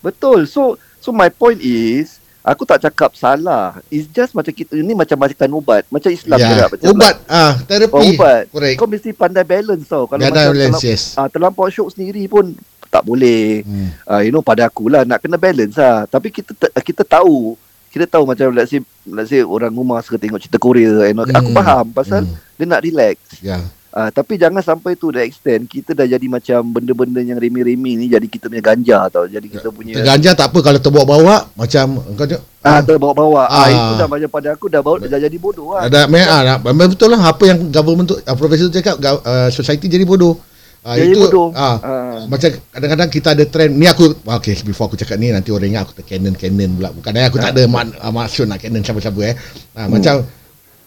Betul. So so my point is aku tak cakap salah. It's just macam kita ni macam makan ubat. Macam Islam
ya,
juga macam
ubat ah terapi.
oh, ubat.
Correct.
Kau mesti pandai balance tau. Kalau
Ada
macam
balance,
terlam-
yes.
ah, terlampau syok sendiri pun tak boleh.
Hmm.
Uh, you know pada aku lah nak kena balance lah. Tapi kita kita tahu kita tahu macam let's say let's say orang rumah suka tengok cerita Korea and all. aku
Hmm.
faham pasal
Hmm.
dia nak relax.
Ya.
Uh, tapi jangan sampai to the extent kita dah jadi macam benda-benda yang remeh-remeh ni jadi kita punya ganja tau. Jadi kita punya
Terganja tak apa kalau terbawa-bawa macam kau tengok
ah terbawa-bawa. Ah,
Ah.
itu dah macam pada aku dah bawa dah jadi bodoh lah.
ada me ah, memang betul lah apa yang government tu uh, profesor tu cakap uh, society jadi bodoh. Ah,
Jadi
itu
bodoh.
ah,
Ah.
macam kadang-kadang kita ada trend ni aku okay before aku cakap ni nanti orang ingat aku canon canon pula bukan eh, aku tak ada mak, uh, maksud nak canon siapa-siapa eh ah,
Hmm.
macam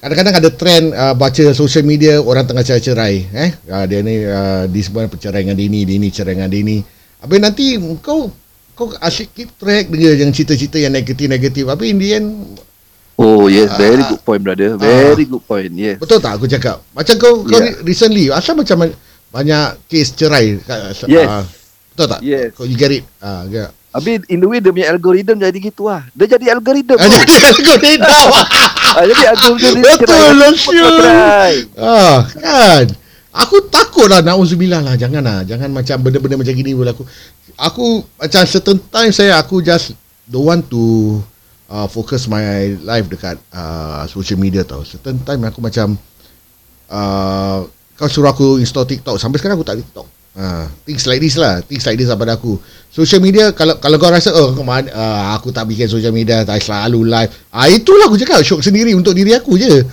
kadang-kadang ada trend uh, baca social media orang tengah cerai-cerai eh uh, dia ni uh, di sebuah perceraian dengan dia ni dia ni cerai dengan dia ni habis nanti kau kau asyik keep track dengan yang cerita-cerita yang negatif-negatif tapi in the end
Oh yes, very
Ah.
good point brother. Very good point. Yes.
Betul tak aku cakap? Macam kau kau
Yeah.
recently asal macam ma- banyak kes cerai kat-
Yes.
ah, betul tak?
Yes.
Kau you get it? Ah, ya.
Habis in the way dia punya algorithm jadi gitu lah. Dia jadi algorithm.
Ah, jadi kau
ah, jadi dia
Betul lah, ah, kan. Aku takut lah Nauzubillah lah Jangan lah Jangan macam benda-benda macam gini berlaku. Aku Macam certain time saya Aku just Don't want to uh, Focus my life Dekat uh, Social media tau. Certain time aku macam uh, Kau suruh aku Install TikTok. Sampai sekarang aku tak TikTok uh, Things like this lah Things like this lah pada aku Social media Kalau kalau kau rasa Oh kemana, uh, aku tak bikin social media Tak selalu live ah, Itulah aku cakap Syok sendiri untuk diri aku je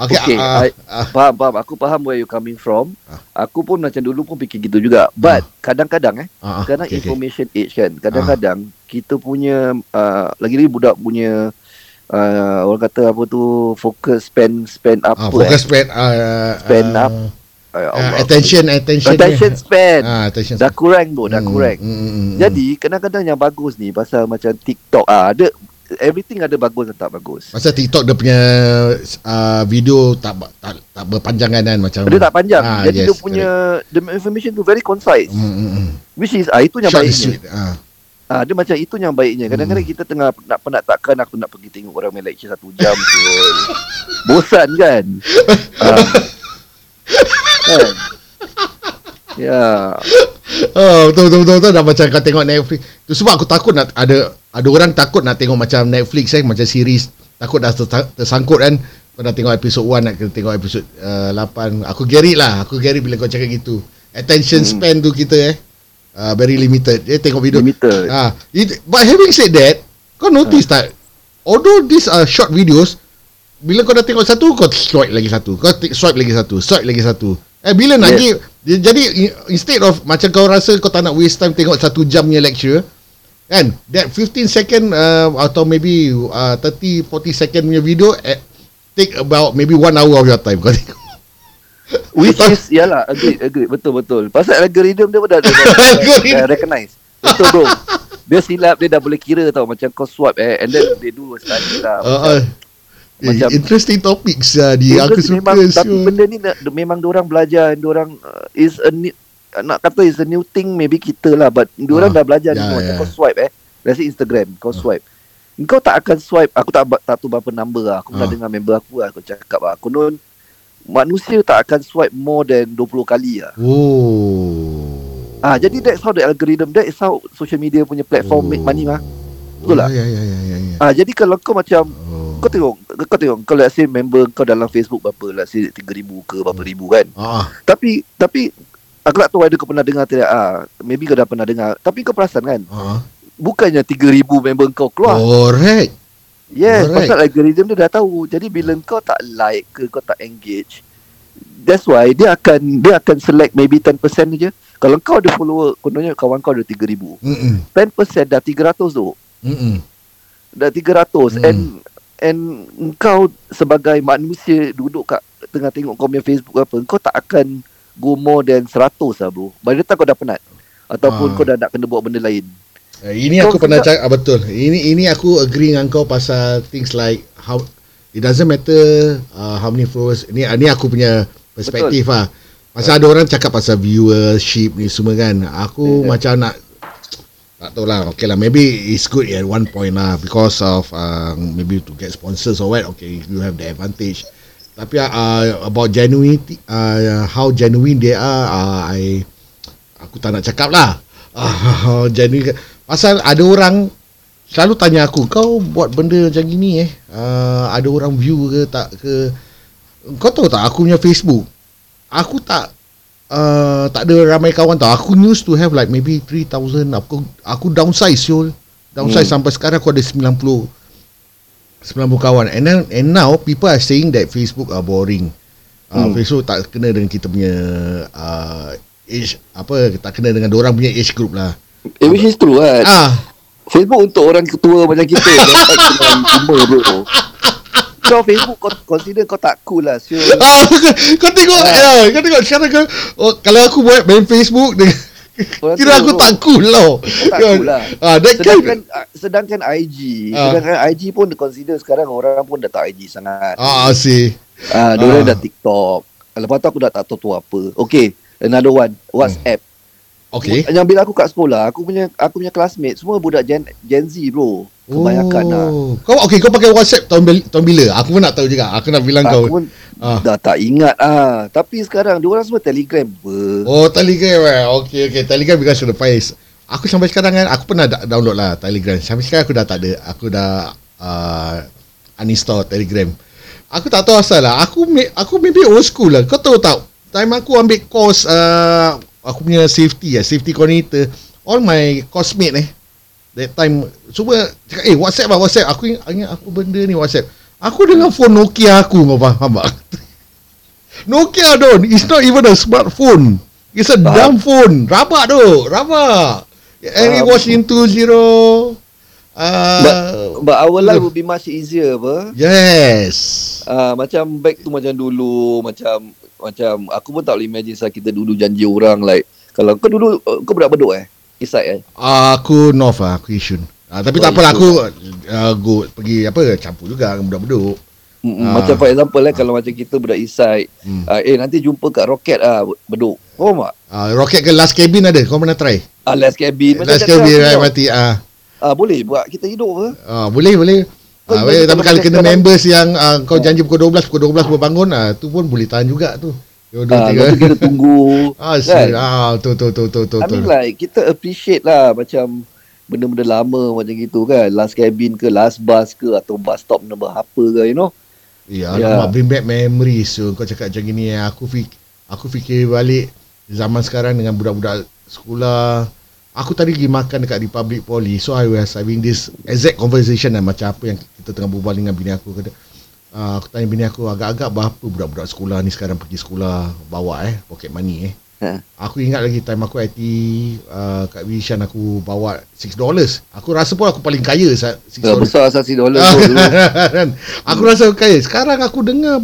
Okay,
Okay,
ah,
I,
ah,
faham, faham. Aku faham where you coming from.
Ah.
Aku pun macam dulu pun fikir gitu juga. But kadang-kadang eh,
ah,
sekarang
okay, okay.
information age kan. Kadang-kadang kita punya uh, lagi-lagi budak punya uh, orang kata apa tu fokus spend spend apa
Ah, focus
eh?
span uh,
Spend
uh,
up. Ay,
uh,
Allah.
attention attention
attention span.
ah, attention
Dah kurang bro, dah
Hmm,
kurang.
hmm, hmm, hmm.
Jadi kadang-kadang yang bagus ni pasal macam TikTok ah ada everything ada bagus dan tak bagus.
Masa TikTok dia punya uh, video tak tak, tak berpanjangan kan macam
Dia tak panjang.
Ah,
Jadi
yes,
dia punya the information tu very concise.
correct. Hmm, hmm, hmm.
Which is ah itu yang
Short
baiknya.
sweet. Ah.
Ah dia macam itu yang baiknya. Kadang-kadang
Hmm.
kita tengah nak penat takkan aku nak pergi tengok orang main lecture satu jam tu. Bosan kan? ah. kan? Ya.
Oh, betul betul betul, betul. dah macam kau tengok Netflix. Tu sebab aku takut nak ada ada orang takut nak tengok macam Netflix eh macam series takut dah tersa- tersangkut kan. Kau dah tengok episod 1 nak kena tengok episod uh, 8. Aku gerik lah. Aku gerik bila kau cakap gitu. Attention
Hmm.
span tu kita eh uh, very limited. Dia tengok video
Limited.
Ah, it, but having said that, kau notice
Ah.
tak? Although these are short videos, bila kau dah tengok satu, kau swipe lagi satu. Kau t- swipe lagi satu, swipe lagi satu. Eh bila nak
Yes.
yes. jadi instead of macam kau rasa kau tak nak waste time tengok satu jam punya lecture, kan? That 15 second uh, atau maybe uh, 30 40 second punya video eh, take about maybe one hour of your time kau tengok.
Which is Yalah agree, agree Betul betul Pasal algorithm dia pun dah, dah, dah, recognize Betul bro Dia silap Dia dah boleh kira tau Macam kau swipe eh And then they do a study lah
Uh, uh,
Macam-
eh, interesting topics lah di aku suka
memang, Tapi
Syul.
benda ni Memang orang belajar Orang uh, Is a new nak kata is a new thing maybe kita lah but diorang
Ah,
dah belajar
ya,
ni macam
ya.
kau swipe eh. Let's say Instagram kau swipe. Kau tak akan swipe Aku tak tak tahu berapa number lah. Aku pernah
Ah.
dengar member aku lah Aku cakap lah. Konon Manusia tak akan swipe more than 20 kali lah.
Oh.
Ah, Jadi that's how the algorithm That is how social media punya platform make money mah Betul tak?
Ya, ya, ya, ya, ya.
Ah, Jadi kalau kau macam
Oh.
Kau tengok Kau tengok Kau let's say member kau dalam Facebook Berapa Let's say 3,000 ke Berapa ribu kan
Ah,
Tapi Tapi Aku tak tahu ada kau pernah dengar tidak ah, Maybe kau dah pernah dengar Tapi kau perasan kan
ah.
Bukannya 3,000 member kau keluar
Correct.
Yes,
Alright.
pasal algorithm dia dah tahu. Jadi bila kau tak like ke kau tak engage, that's why dia akan dia akan select maybe 10% je. Kalau kau ada follower, kononnya kawan kau ada 3000.
Mm-mm.
10% dah 300 tu.
Mm-mm.
Dah 300
Hmm.
and and kau sebagai manusia duduk kat tengah tengok kau punya Facebook apa, kau tak akan go more than 100 lah bro. By the time kau dah penat ataupun
Ah.
kau dah nak kena buat benda lain.
Eh, ini
Kau
aku pernah cakap ah, betul. Ini ini aku agree dengan kau pasal things like how it doesn't matter uh, how many followers. Ini ini aku punya perspektif ah. Pasal ada orang cakap pasal viewership ni semua kan. Aku
Ya.
macam nak tak tahu lah. Okay lah. Maybe it's good at one point lah because of uh, maybe to get sponsors or what. Okay, you have the advantage. Tapi uh, about genuinity, uh, how genuine they are, uh, I aku tak nak cakap lah. Uh, genuine. Pasal ada orang selalu tanya aku, kau buat benda macam gini eh, uh, ada orang view ke tak ke. Kau tahu tak aku punya Facebook, aku tak uh, tak ada ramai kawan tau. Aku used to have like maybe 3000 aku aku downsize Syul. Downsize hmm. sampai sekarang aku ada 90 90 kawan. And then and now people are saying that Facebook are boring. Uh,
Hmm.
Facebook tak kena dengan kita punya uh, age apa tak kena dengan orang punya age group lah.
Eh, which is true kan.
Ah,
Facebook untuk orang ketua macam kita Dia tak kena bro Kau Facebook kau consider kau tak cool lah Sure
ah kau tengok
Ah.
ah. kau tengok sekarang kau oh, kalau aku buat main Facebook dengan
Orang
kira aku tak cool tau.
tak cool lah.
Ah,
Sedangkan ah, sedangkan IG
Ah.
Sedangkan IG pun dia consider sekarang Orang pun dah tak IG sangat
Ah, see.
Ah, Diorang
Ah.
dah TikTok Lepas tu aku dah tak tahu tu apa Okay Another one WhatsApp
Okay.
Yang bila aku kat sekolah Aku punya aku punya classmate Semua budak Gen, Gen Z bro Kebanyakan lah
oh. Kau okay kau pakai WhatsApp tahun, bil- tahun bila? Aku pun nak tahu juga. Aku nak bilang
Aku
kau.
pun
Ah.
dah tak ingat ah. Tapi sekarang Diorang semua Telegram ber.
Oh, Telegram eh. Okay, okay. Telegram because of the price. Aku sampai sekarang kan, aku pernah download lah Telegram. Sampai sekarang aku dah tak ada. Aku dah uh, uninstall Telegram. Aku tak tahu asal lah. Aku aku maybe old school lah. Kau tahu tak? Time aku ambil course uh, aku punya safety ya, safety coordinator. All my coursemate eh. That time semua cakap eh WhatsApp lah WhatsApp. Aku ingat, ingat apa benda ni WhatsApp. Aku dengan phone Nokia aku kau faham tak? Nokia don, it's not even a smartphone. It's a
Faham.
dumb phone. Rabak tu, rabak. And it was into zero. Uh,
But, but our life will be much easier apa.
yes.
Uh, macam back tu macam dulu macam macam aku pun tak boleh imagine saya kita dulu janji orang like kalau kau dulu uh, kau budak bedok eh? Isai eh?
Aku North lah, aku Yishun. Uh, tapi
Oh,
tak apalah aku uh, go pergi apa campur juga dengan budak-budak.
Mm-mm.
Ah.
Macam for example eh kalau macam kita budak Isai
Hmm.
uh, eh nanti jumpa kat roket ah bedok. Oh mak.
Uh, rocket ke last cabin ada? Kau pernah try?
Ah last cabin
last cabin
time,
right mati ah.
Ah boleh buat kita hidup apa?
Uh, boleh boleh. Ah, tapi
kalau
kena
sekarang-
members yang uh, kau
Oh.
janji pukul 12 pukul 12 baru bangun ah tu pun boleh tahan juga tu. Dua, dua,
Ah,
tiga.
lepas tu kita tunggu
Ah,
kan?
ah, tu tu tu tu tu.
I
tu.
mean like kita appreciate lah macam benda-benda lama macam gitu kan. Last cabin ke last bus ke atau bus stop nombor apa ke you know.
Ya,
Ya.
alamak, bring back memories. So, kau cakap macam gini, eh, aku fik, aku fikir balik zaman sekarang dengan budak-budak sekolah. Aku tadi pergi makan dekat Republic Poly. So, I was having this exact conversation lah, macam apa yang kita tengah berbual dengan bini aku. Kata, uh, aku tanya bini aku, agak-agak berapa budak-budak sekolah ni sekarang pergi sekolah bawa eh, pocket money eh.
Ha.
Aku ingat lagi time aku IT uh, kat Vision aku bawa 6 dollars. Aku rasa pun aku paling kaya saat 6
Dah
dollars.
besar tu dulu.
Kan? aku rasa kaya. Sekarang aku dengar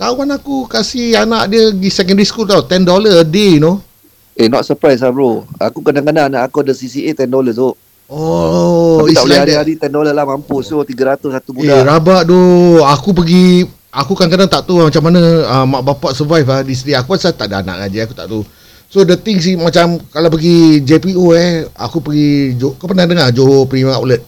kawan aku kasih anak dia pergi secondary school tau 10 dollar a day you know.
Eh not surprise lah bro. Aku kadang-kadang anak aku ada CCA 10 dolar so.
Oh,
Tapi tak boleh
like
hari-hari 10 dolar lah mampus so 300 satu
Eh,
budak.
rabak tu. Aku pergi aku kadang-kadang tak tahu macam mana uh, mak bapak survive ah di sini. Aku pasal tak ada anak aja aku tak tahu. So the thing sih macam kalau pergi JPO eh, aku pergi Jo- kau pernah dengar Johor Prima Outlet?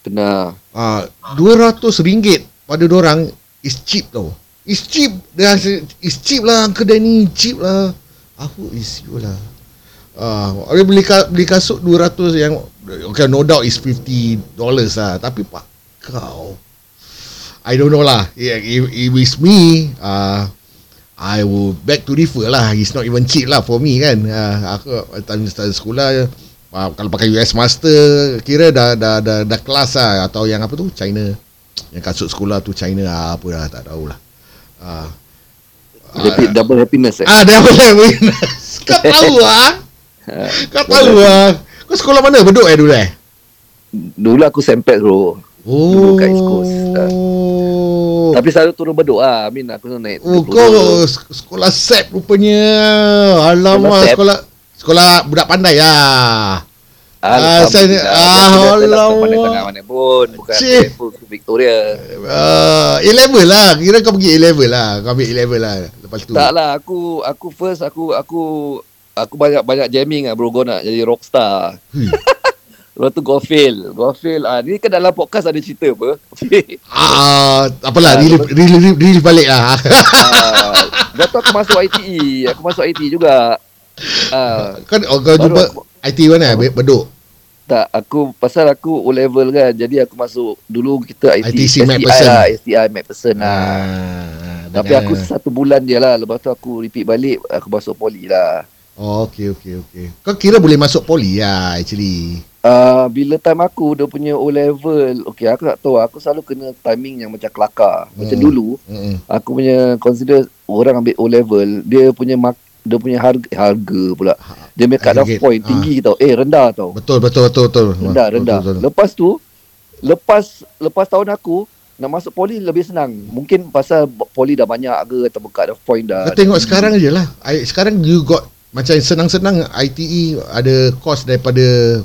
Benar.
uh, 200 ringgit pada orang is cheap tau. Is cheap. Rasa, is cheap lah kedai ni cheap lah. Aku you lah. Ah, uh, beli ka, beli kasut 200 yang okay no doubt is 50 dollars lah. Tapi pak kau I don't know lah. If, if, if it's me uh, I will back to refer lah. It's not even cheap lah for me kan. Uh, aku time start sekolah uh, kalau pakai US Master kira dah dah dah, dah kelas lah. Atau yang apa tu China. Yang kasut sekolah tu China lah, apa lah tak tahulah uh,
Happy, double happiness eh.
Ah, double happiness. Kau tahu ah? Kau tahu ah? Kau sekolah mana? Bedok eh dulu eh?
Dulu aku sempet bro.
Oh.
kat East Coast. Tapi selalu turun bedok ah. I mean aku naik.
Oh,
30
kau
dulu.
sek- sekolah SEP rupanya. Alamak,
SEP?
sekolah sekolah budak pandai lah. Ah, saya-
juga.
ah,
Biasa dah tak
alamak.
pandai-pandai mana pun. Bukan
Cik.
pun Victoria.
Uh, A-level lah. Kira kau pergi A-level lah. Kau ambil A-level lah. Lepas tu.
Tak lah aku aku first aku aku aku banyak banyak jamming ah bro Gua nak jadi rockstar.
Hmm.
Lepas tu Gofil Gofil ah, Ni kan dalam podcast ada certa apa
Ah, apalah,
Ah,
relief, relief balik lah.
ah, Dah tu aku masuk ITE Aku masuk ITE juga ah,
Kau, oh, kau jumpa
aku-
IT mana? Be- Bedok.
Tak aku Pasal aku O level kan Jadi aku masuk Dulu kita IT,
ITC
STI
Macpherson.
lah STI Macpherson lah
Ah,
Tapi
dengan-
aku satu bulan je lah Lepas tu aku repeat balik Aku masuk poli lah
Oh, okey okey okey. Kau kira boleh masuk poli lah actually.
Uh, bila time aku dia punya O level, okay aku tak tahu, aku selalu kena timing yang macam kelakar. Macam
Hmm.
dulu,
Mm-mm.
aku punya consider orang ambil O level, dia punya mak, dia punya harga harga pula. Dia punya cut off point
Ah.
tinggi tau. Eh rendah tau.
Betul betul betul betul.
Rendah
Betul,
rendah.
betul, betul.
Lepas tu lepas lepas tahun aku nak masuk poli lebih senang. Mungkin pasal poli dah banyak ke atau cut off point dah.
Kau tengok sekarang je lah. Sekarang you got macam senang-senang ITE ada course daripada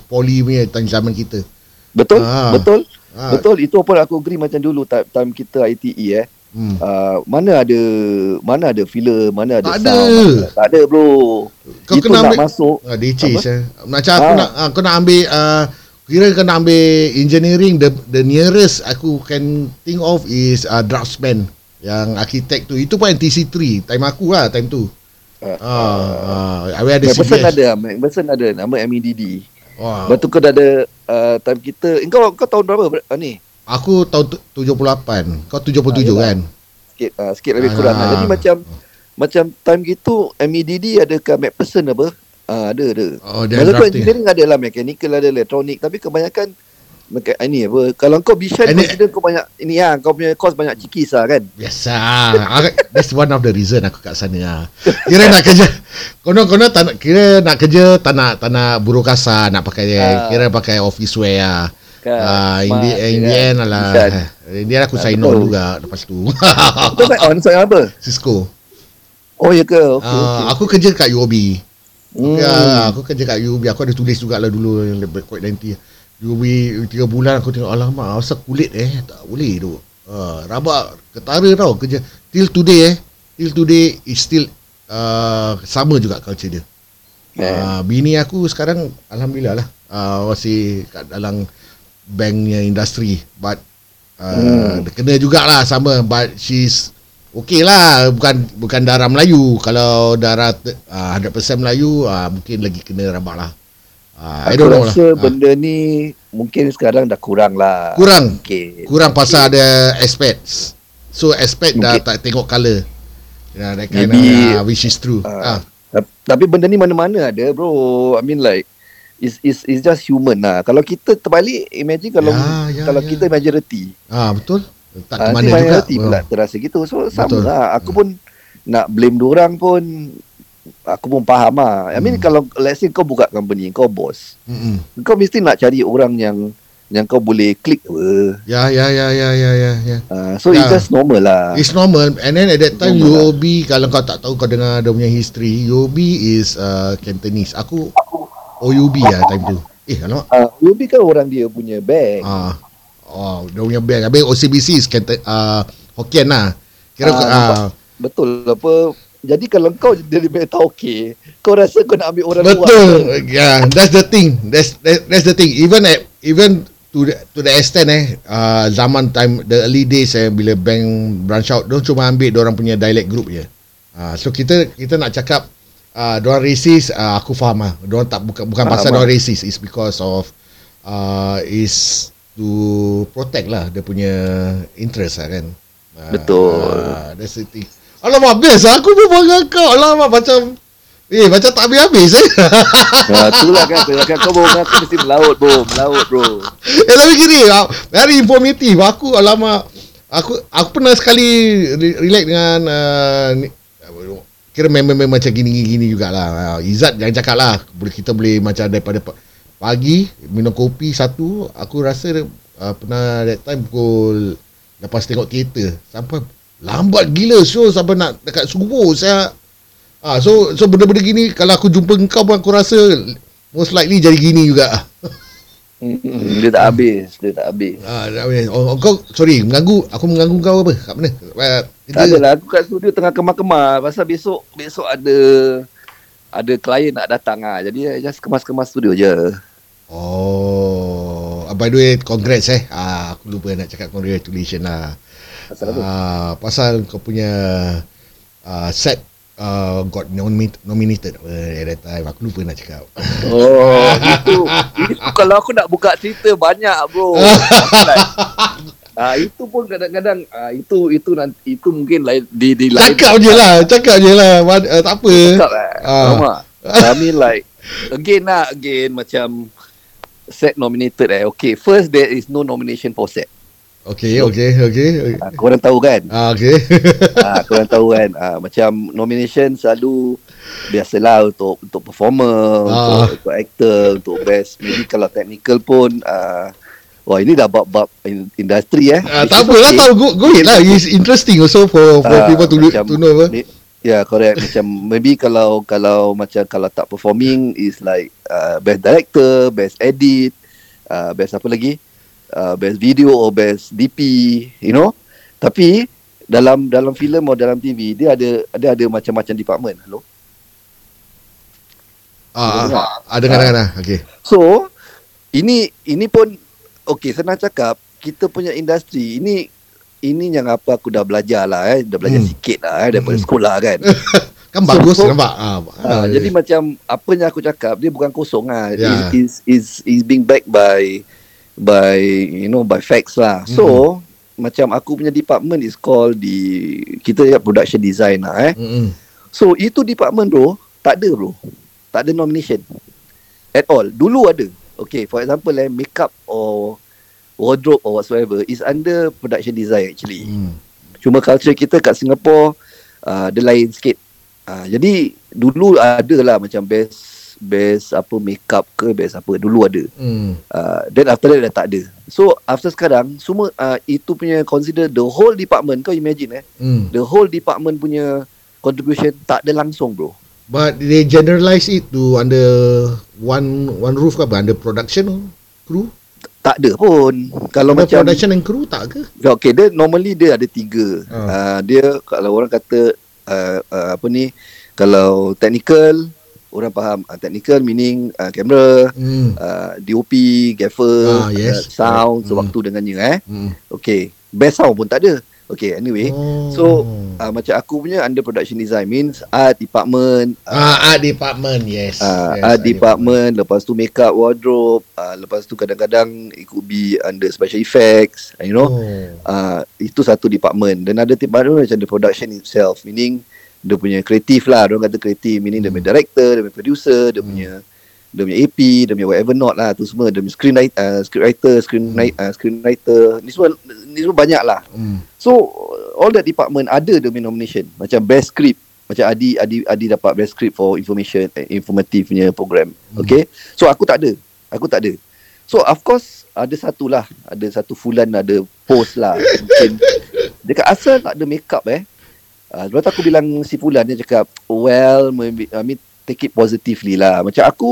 poli punya time zaman kita.
Betul?
Ah.
Betul?
Ah,
Betul. Itu pun aku agree macam dulu time, time kita ITE eh.
Hmm.
Uh, mana ada mana ada filler, mana ada
Tak ada.
sound, mana, tak ada bro.
Kau
Itu
kena
nak
ambil-
masuk.
Ah, DC eh. Macam aku
Ah.
nak ah, aku nak ambil uh, kira kau nak ambil engineering the the nearest aku can think of is uh, draftsman yang arkitek tu. Itu pun NTC3 time aku lah time tu.
Uh,
Ah, ah, habis ada
McPherson
CBS.
ada, McPherson ada nama MEDD.
Wah,
Lepas tu kau dah ada uh, time kita. Eh, Kau kau tahun berapa ber- uh, ni?
Aku tahun tu- 78. Kau 77
Ah,
kan?
Sikit uh, sikit lebih
Ah.
kurang lah. Jadi macam macam time gitu MEDD ada ke McPherson apa? Ah ada ada.
Oh,
Masa tu engineering ada lah mechanical ada elektronik tapi kebanyakan Meka, ini apa kalau kau Bishan consider kau banyak ini lah kau punya course banyak cikis lah kan
Biasa. Ah, That's one of the reason aku kat sana. lah. Kira nak kerja. Kono-kono tak nak, kira nak kerja tak nak tak nak buruh kasar, nak pakai
Ah.
kira pakai office wear lah.
Kan,
Ah, in the, in the
kan?
end lah.
Bishan.
In the end aku
Ah,
sign on juga lepas tu.
Kau main on soal apa?
Cisco.
Oh ya ke? Okey
Ah,
okey.
aku kerja kat UOB.
Hmm.
Ya, aku kerja kat UOB. Aku ada tulis juga lah dulu yang lebih quite nanti. UOB 3 bulan aku tengok alamak asal kulit eh tak boleh tu. Uh, rabak ketara tau kerja till today eh. Till today is still uh, sama juga culture dia.
Eh.
Uh, bini aku sekarang alhamdulillah lah uh, masih kat dalam banknya industri. But uh,
Hmm.
kena jugalah sama. But she's okay lah. Bukan bukan darah Melayu. Kalau darah uh, 100% Melayu uh, mungkin lagi kena rabak lah. Uh, I
Aku
don't know lah
rasa
Ah,
benda ni mungkin sekarang dah kurang lah.
kurang.
Mungkin.
kurang pasal ada aspects so aspect dah tak tengok colour. Yeah, that kind
Maybe,
of, uh, which is true. Uh,
Tap- Tapi benda ni mana-mana ada bro. I mean like is is is just human lah. Kalau kita terbalik imagine kalau
Ya, ya,
kalau
ya.
kita majority.
ah, betul tak
nanti
mana juga
pula
Oh.
terasa gitu. So sama lah. Aku pun nak blame orang pun aku pun faham lah. I mean
Hmm.
kalau let's say kau buka company, kau bos.
Mm-mm.
Kau mesti nak cari orang yang yang kau boleh klik apa.
Ya ya ya ya ya ya ya.
Uh, so
Ya.
it's just normal lah.
It's normal and then at that time
Normal
UOB kalau kau tak tahu kau dengar dia punya history UOB is uh, Cantonese. Aku OUB lah time tu. Eh alamak.
Uh, UB kan orang dia punya bank.
Ah. Oh, dia punya bank. Habis OCBC is Canton, uh, Hokkien lah. Kira
Ah,
ah,
nampak. Betul apa. Jadi kalau kau jadi bank tauke, kau rasa kau nak ambil orang luar.
Betul. Yeah, that's the thing. That's that, that's the thing. Even at even to the, to the extent eh uh, zaman time the early days eh bila bank branch out dia cuma ambil dia orang punya dialect group je. Uh, so kita kita nak cakap uh, dia orang racist uh, aku faham ah. Dia orang tak bukan bukan pasal
Faham,
orang racist it's because of uh, is to protect lah dia punya interest lah kan. Uh,
Betul.
Uh, that's the thing. Alamak best lah. Aku pun bangga kau. Alamak macam Eh macam tak habis-habis eh.
Ha, itulah kan, kau baru aku mesti melaut bro, melaut bro.
eh tapi gini Very informatif Aku alamak Aku aku pernah sekali re- Relax dengan uh, Kira member-member macam gini-gini jugalah. Uh, Izzat jangan cakap lah. Kita boleh macam daripada pa- Pagi Minum kopi satu Aku rasa uh, Pernah that time pukul Lepas tengok kereta Sampai Lambat gila show Sampai nak dekat subuh Saya. Ah, so so benda-benda gini kalau aku jumpa kau pun aku rasa most likely jadi gini juga.
Dia tak habis, dia tak habis.
Ah, dah habis. oh, kau sorry mengganggu. Aku mengganggu kau apa? Kat mana? Uh,
Tak adalah aku kat studio tengah kemar-kemar pasal besok besok ada ada klien nak datang ah. Jadi I just kemas-kemas studio je.
Oh, ah, by the way, congrats eh. Ah, aku lupa nak cakap congratulations lah.
Pasal apa?
Ah, pasal kau punya ah, set uh, got nominated, nominated apa at that time. Aku lupa nak cakap.
Oh, itu itu kalau aku nak buka cerita banyak bro. like, ah itu pun kadang-kadang ah itu itu nanti itu mungkin lain di di lain
Cakap je lah, cakap je lah. Uh, tak apa.
cakap lah.
Ah.
Faham tak? I mean like again lah again macam set nominated eh. Okay, first there is no nomination for set.
Okay, okay, okay. okay.
Ah, korang tahu kan?
Ah, okay.
ah, korang tahu kan? Ah, macam nomination selalu biasalah untuk untuk performer,
Ah.
untuk, untuk actor, untuk best. Maybe kalau technical pun ah Wah ini dah bab-bab in- industri eh.
Ah, tak
is
apa lah,
okay.
tahu. Go, go ahead lah. It's interesting also for for
Ah,
people to,
macam
to know apa.
ni- Ya, yeah, correct. Macam maybe kalau kalau macam kalau tak performing is like uh, best director, best edit, uh, best apa lagi? Uh, best video or best DP, you know. Tapi dalam dalam filem atau dalam TV dia ada ada ada macam-macam department. Hello.
Ah, ah, ah, dengar, dengar. Okay.
So ini ini pun okey senang cakap kita punya industri ini ini yang apa aku dah belajar lah eh dah belajar
Hmm.
sikit lah eh daripada
Hmm.
sekolah kan.
Kan bagus
so-
nampak. Ah,
Ha, jadi macam apa yang aku cakap dia bukan kosong ah.
Ya.
Is is is being backed by by you know by facts lah. So macam aku punya department is called di kita cakap production design lah eh.
Mm-mm.
So itu department bro tak ada bro. Tak ada nomination at all. Dulu ada. Okay, for example eh makeup or wardrobe or whatsoever is under production design actually.
Mm.
Cuma culture kita kat Singapore uh, dia lain sikit. Uh, jadi dulu ada lah macam best best apa makeup ke best apa dulu ada.
Mm.
Uh, then after that dah tak ada. So after sekarang semua uh, itu punya consider the whole department kau imagine eh
Mm.
the whole department punya contribution tak ada langsung bro.
But they generalize it to under one one roof ke apa? Under production crew?
Tak ada pun. Kalau
Under
macam
production and crew tak ke?
Okay, dia normally dia ada tiga.
Ah.
Uh, dia kalau orang kata uh, uh, apa ni, kalau technical, orang faham. Uh, technical meaning uh, kamera,
Mm.
uh, DOP, gaffer,
Ah, yes.
uh, sound,
Correct.
sewaktu dengannya eh.
Mm.
Okay, best sound pun tak ada. Okay, anyway.
Oh.
So, uh, macam aku punya under production design means art department, uh,
ah, art department, yes.
uh,
yes
art department, lepas tu makeup wardrobe, uh, lepas tu kadang-kadang it could be under special effects, you know.
Oh.
uh, itu satu department dan ada department macam the production itself meaning dia punya kreatif lah. Orang kata kreatif meaning dia punya director dia punya producer dia punya dia punya AP dia punya whatever not lah tu semua. Dia punya screenwriter uh, scriptwriter screen uh, screenwriter ni semua ni semua banyak lah. So all that department ada dia punya nomination. Macam best script. Macam Adi Adi Adi dapat best script for information eh, informative punya program. Okay? So aku tak ada. Aku tak ada. So of course ada satu lah. Ada satu fulan ada post lah. Mungkin. Dekat asal tak ada makeup eh uh, lepas tu aku bilang si fulan dia cakap well maybe, I mean take it positively lah macam aku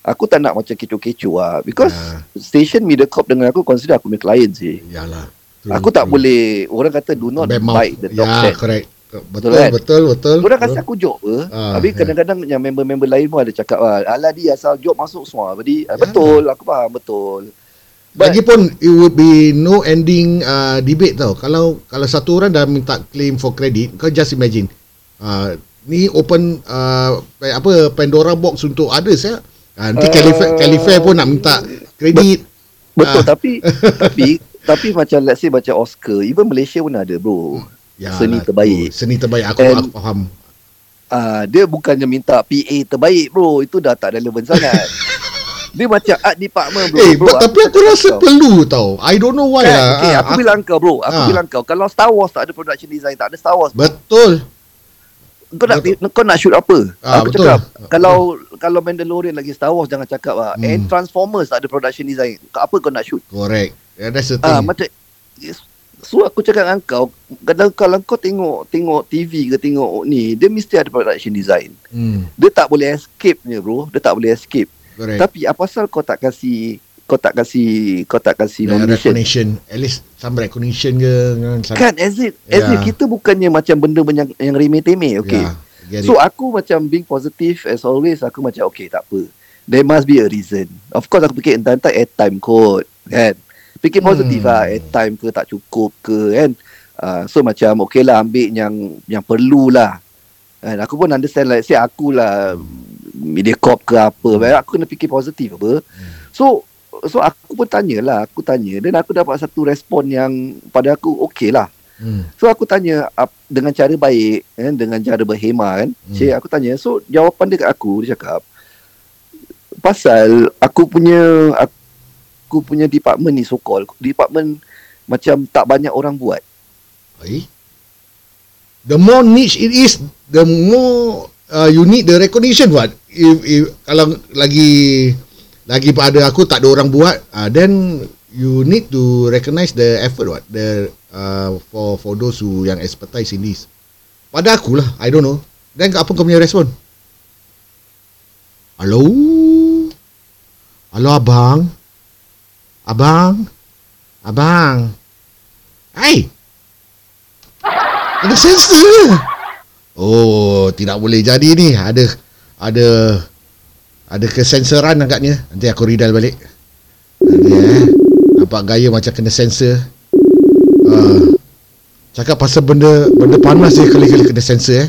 aku tak nak macam kecoh-kecoh lah because
Ah.
station Mediacorp dengan aku consider aku punya client sih
Yalah.
Aku tak boleh Orang kata do not
Bad
bite the dog
Ya,
that
correct. Betul,
kan?
betul, betul.
Orang kasi aku job apa
Ah,
Habis
ya.
kadang-kadang Yang member-member lain pun ada cakap ah, Alah dia asal job masuk semua Jadi ah,
Ya.
Betul Aku faham betul
Lagipun it would be no ending uh, debate tau. Kalau kalau satu orang dah minta claim for credit, kau just imagine. Uh, ni open uh, apa Pandora box untuk others ya. Uh, nanti
Uh,
Califare, Califare pun nak minta kredit.
Betul
Ah.
tapi tapi tapi macam let's say macam Oscar, even Malaysia pun ada bro. seni
lah,
terbaik.
tu, Seni terbaik aku
And-
aku faham.
Ah, dia bukannya minta PA terbaik bro, itu dah tak relevan sangat. dia macam art department bro.
Eh,
bro
but, tapi aku rasa
kau.
perlu tau. I don't know why
Kan?
lah.
Okay,
Ah,
aku bilang kau bro, aku
Ah.
bilang kau kalau Star Wars tak ada production design, tak ada Star Wars.
Betul.
Kau nak
Betul.
kau nak shoot apa?
Ah,
aku
betul.
cakap kalau kalau Mandalorian lagi Star Wars jangan cakap lah.
Hmm.
And Transformers tak ada production design. Apa kau nak shoot?
Correct. Yeah, that's the thing.
Ah macam So aku cakap dengan kau kalau, kalau kau tengok tengok TV ke tengok ni dia mesti ada production design.
hmm,
Dia tak boleh escape ni bro. Dia tak boleh escape.
Correct.
Tapi apa pasal kau tak kasih kau tak kasih kau tak nomination?
recognition. At least some recognition ke. kan, some-
Kan as if as if
Yeah.
kita bukannya macam benda yang yang remeh-temeh okay.
Yeah, get
So
it.
aku macam being positive as always aku macam okay tak apa. There must be a reason. Of course aku fikir entah-entah airtime kot kan. Fikir positif
Hmm.
lah airtime ke tak cukup ke kan. Uh, so macam okay lah ambil yang yang perlu lah. Kan aku pun understand like say aku lah Mediacorp ke apa. Hmm. Aku kena fikir positif apa. So so aku pun tanyalah, aku tanya dan aku dapat satu respon yang pada aku okay lah.
Hmm.
So aku tanya dengan cara baik kan dengan cara berhemah kan.
Hmm.
Hmm. Cik aku tanya so jawapan dia kat aku dia cakap pasal aku punya aku punya department ni so called department macam tak banyak orang buat.
Eh? The more niche it is, the more uh, you need the recognition what. If, if kalau lagi lagi pada aku tak ada orang buat, uh, then you need to recognize the effort what. The uh, for for those who yang expertise in this. Pada aku lah, I don't know. Then apa kau punya respon? Hello? Hello abang? Abang? Abang? Hai! Ada sensor. Oh, tidak boleh jadi ni. Ada ada ada kesensoran agaknya. Nanti aku redal balik. Nanti eh. Nampak gaya macam kena sensor. Uh, cakap pasal benda benda panas je kali-kali kena sensor eh.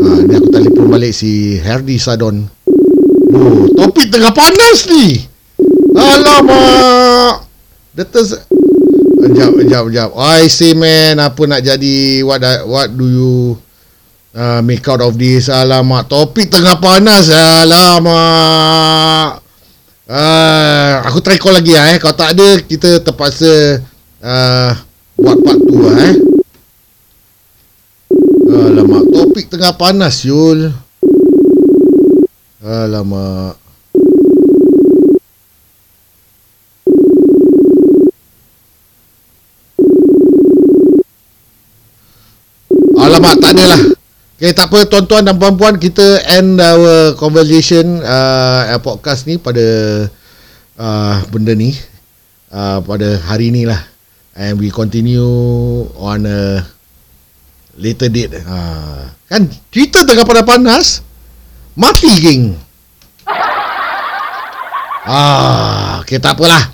Ah, ni aku telefon balik si Herdi Sadon. Oh, topik tengah panas ni. Alamak. Dia ter Sekejap, sekejap, sekejap. I say man, apa nak jadi? What what do you uh, make out of this? Alamak, topik tengah panas. Alamak. Uh, aku try call lagi lah eh. Kalau tak ada, kita terpaksa uh, buat part tu lah eh. Alamak, topik tengah panas, Yul. Alamak. Alamak, tak adalah. Okay, tak apa tuan-tuan dan puan-puan, kita end our conversation uh, podcast ni pada uh, benda ni. Uh, pada hari ni lah. And we continue on a later date. Uh, kan, cerita tengah pada panas. Mati, geng. Ah, okay, tak apalah.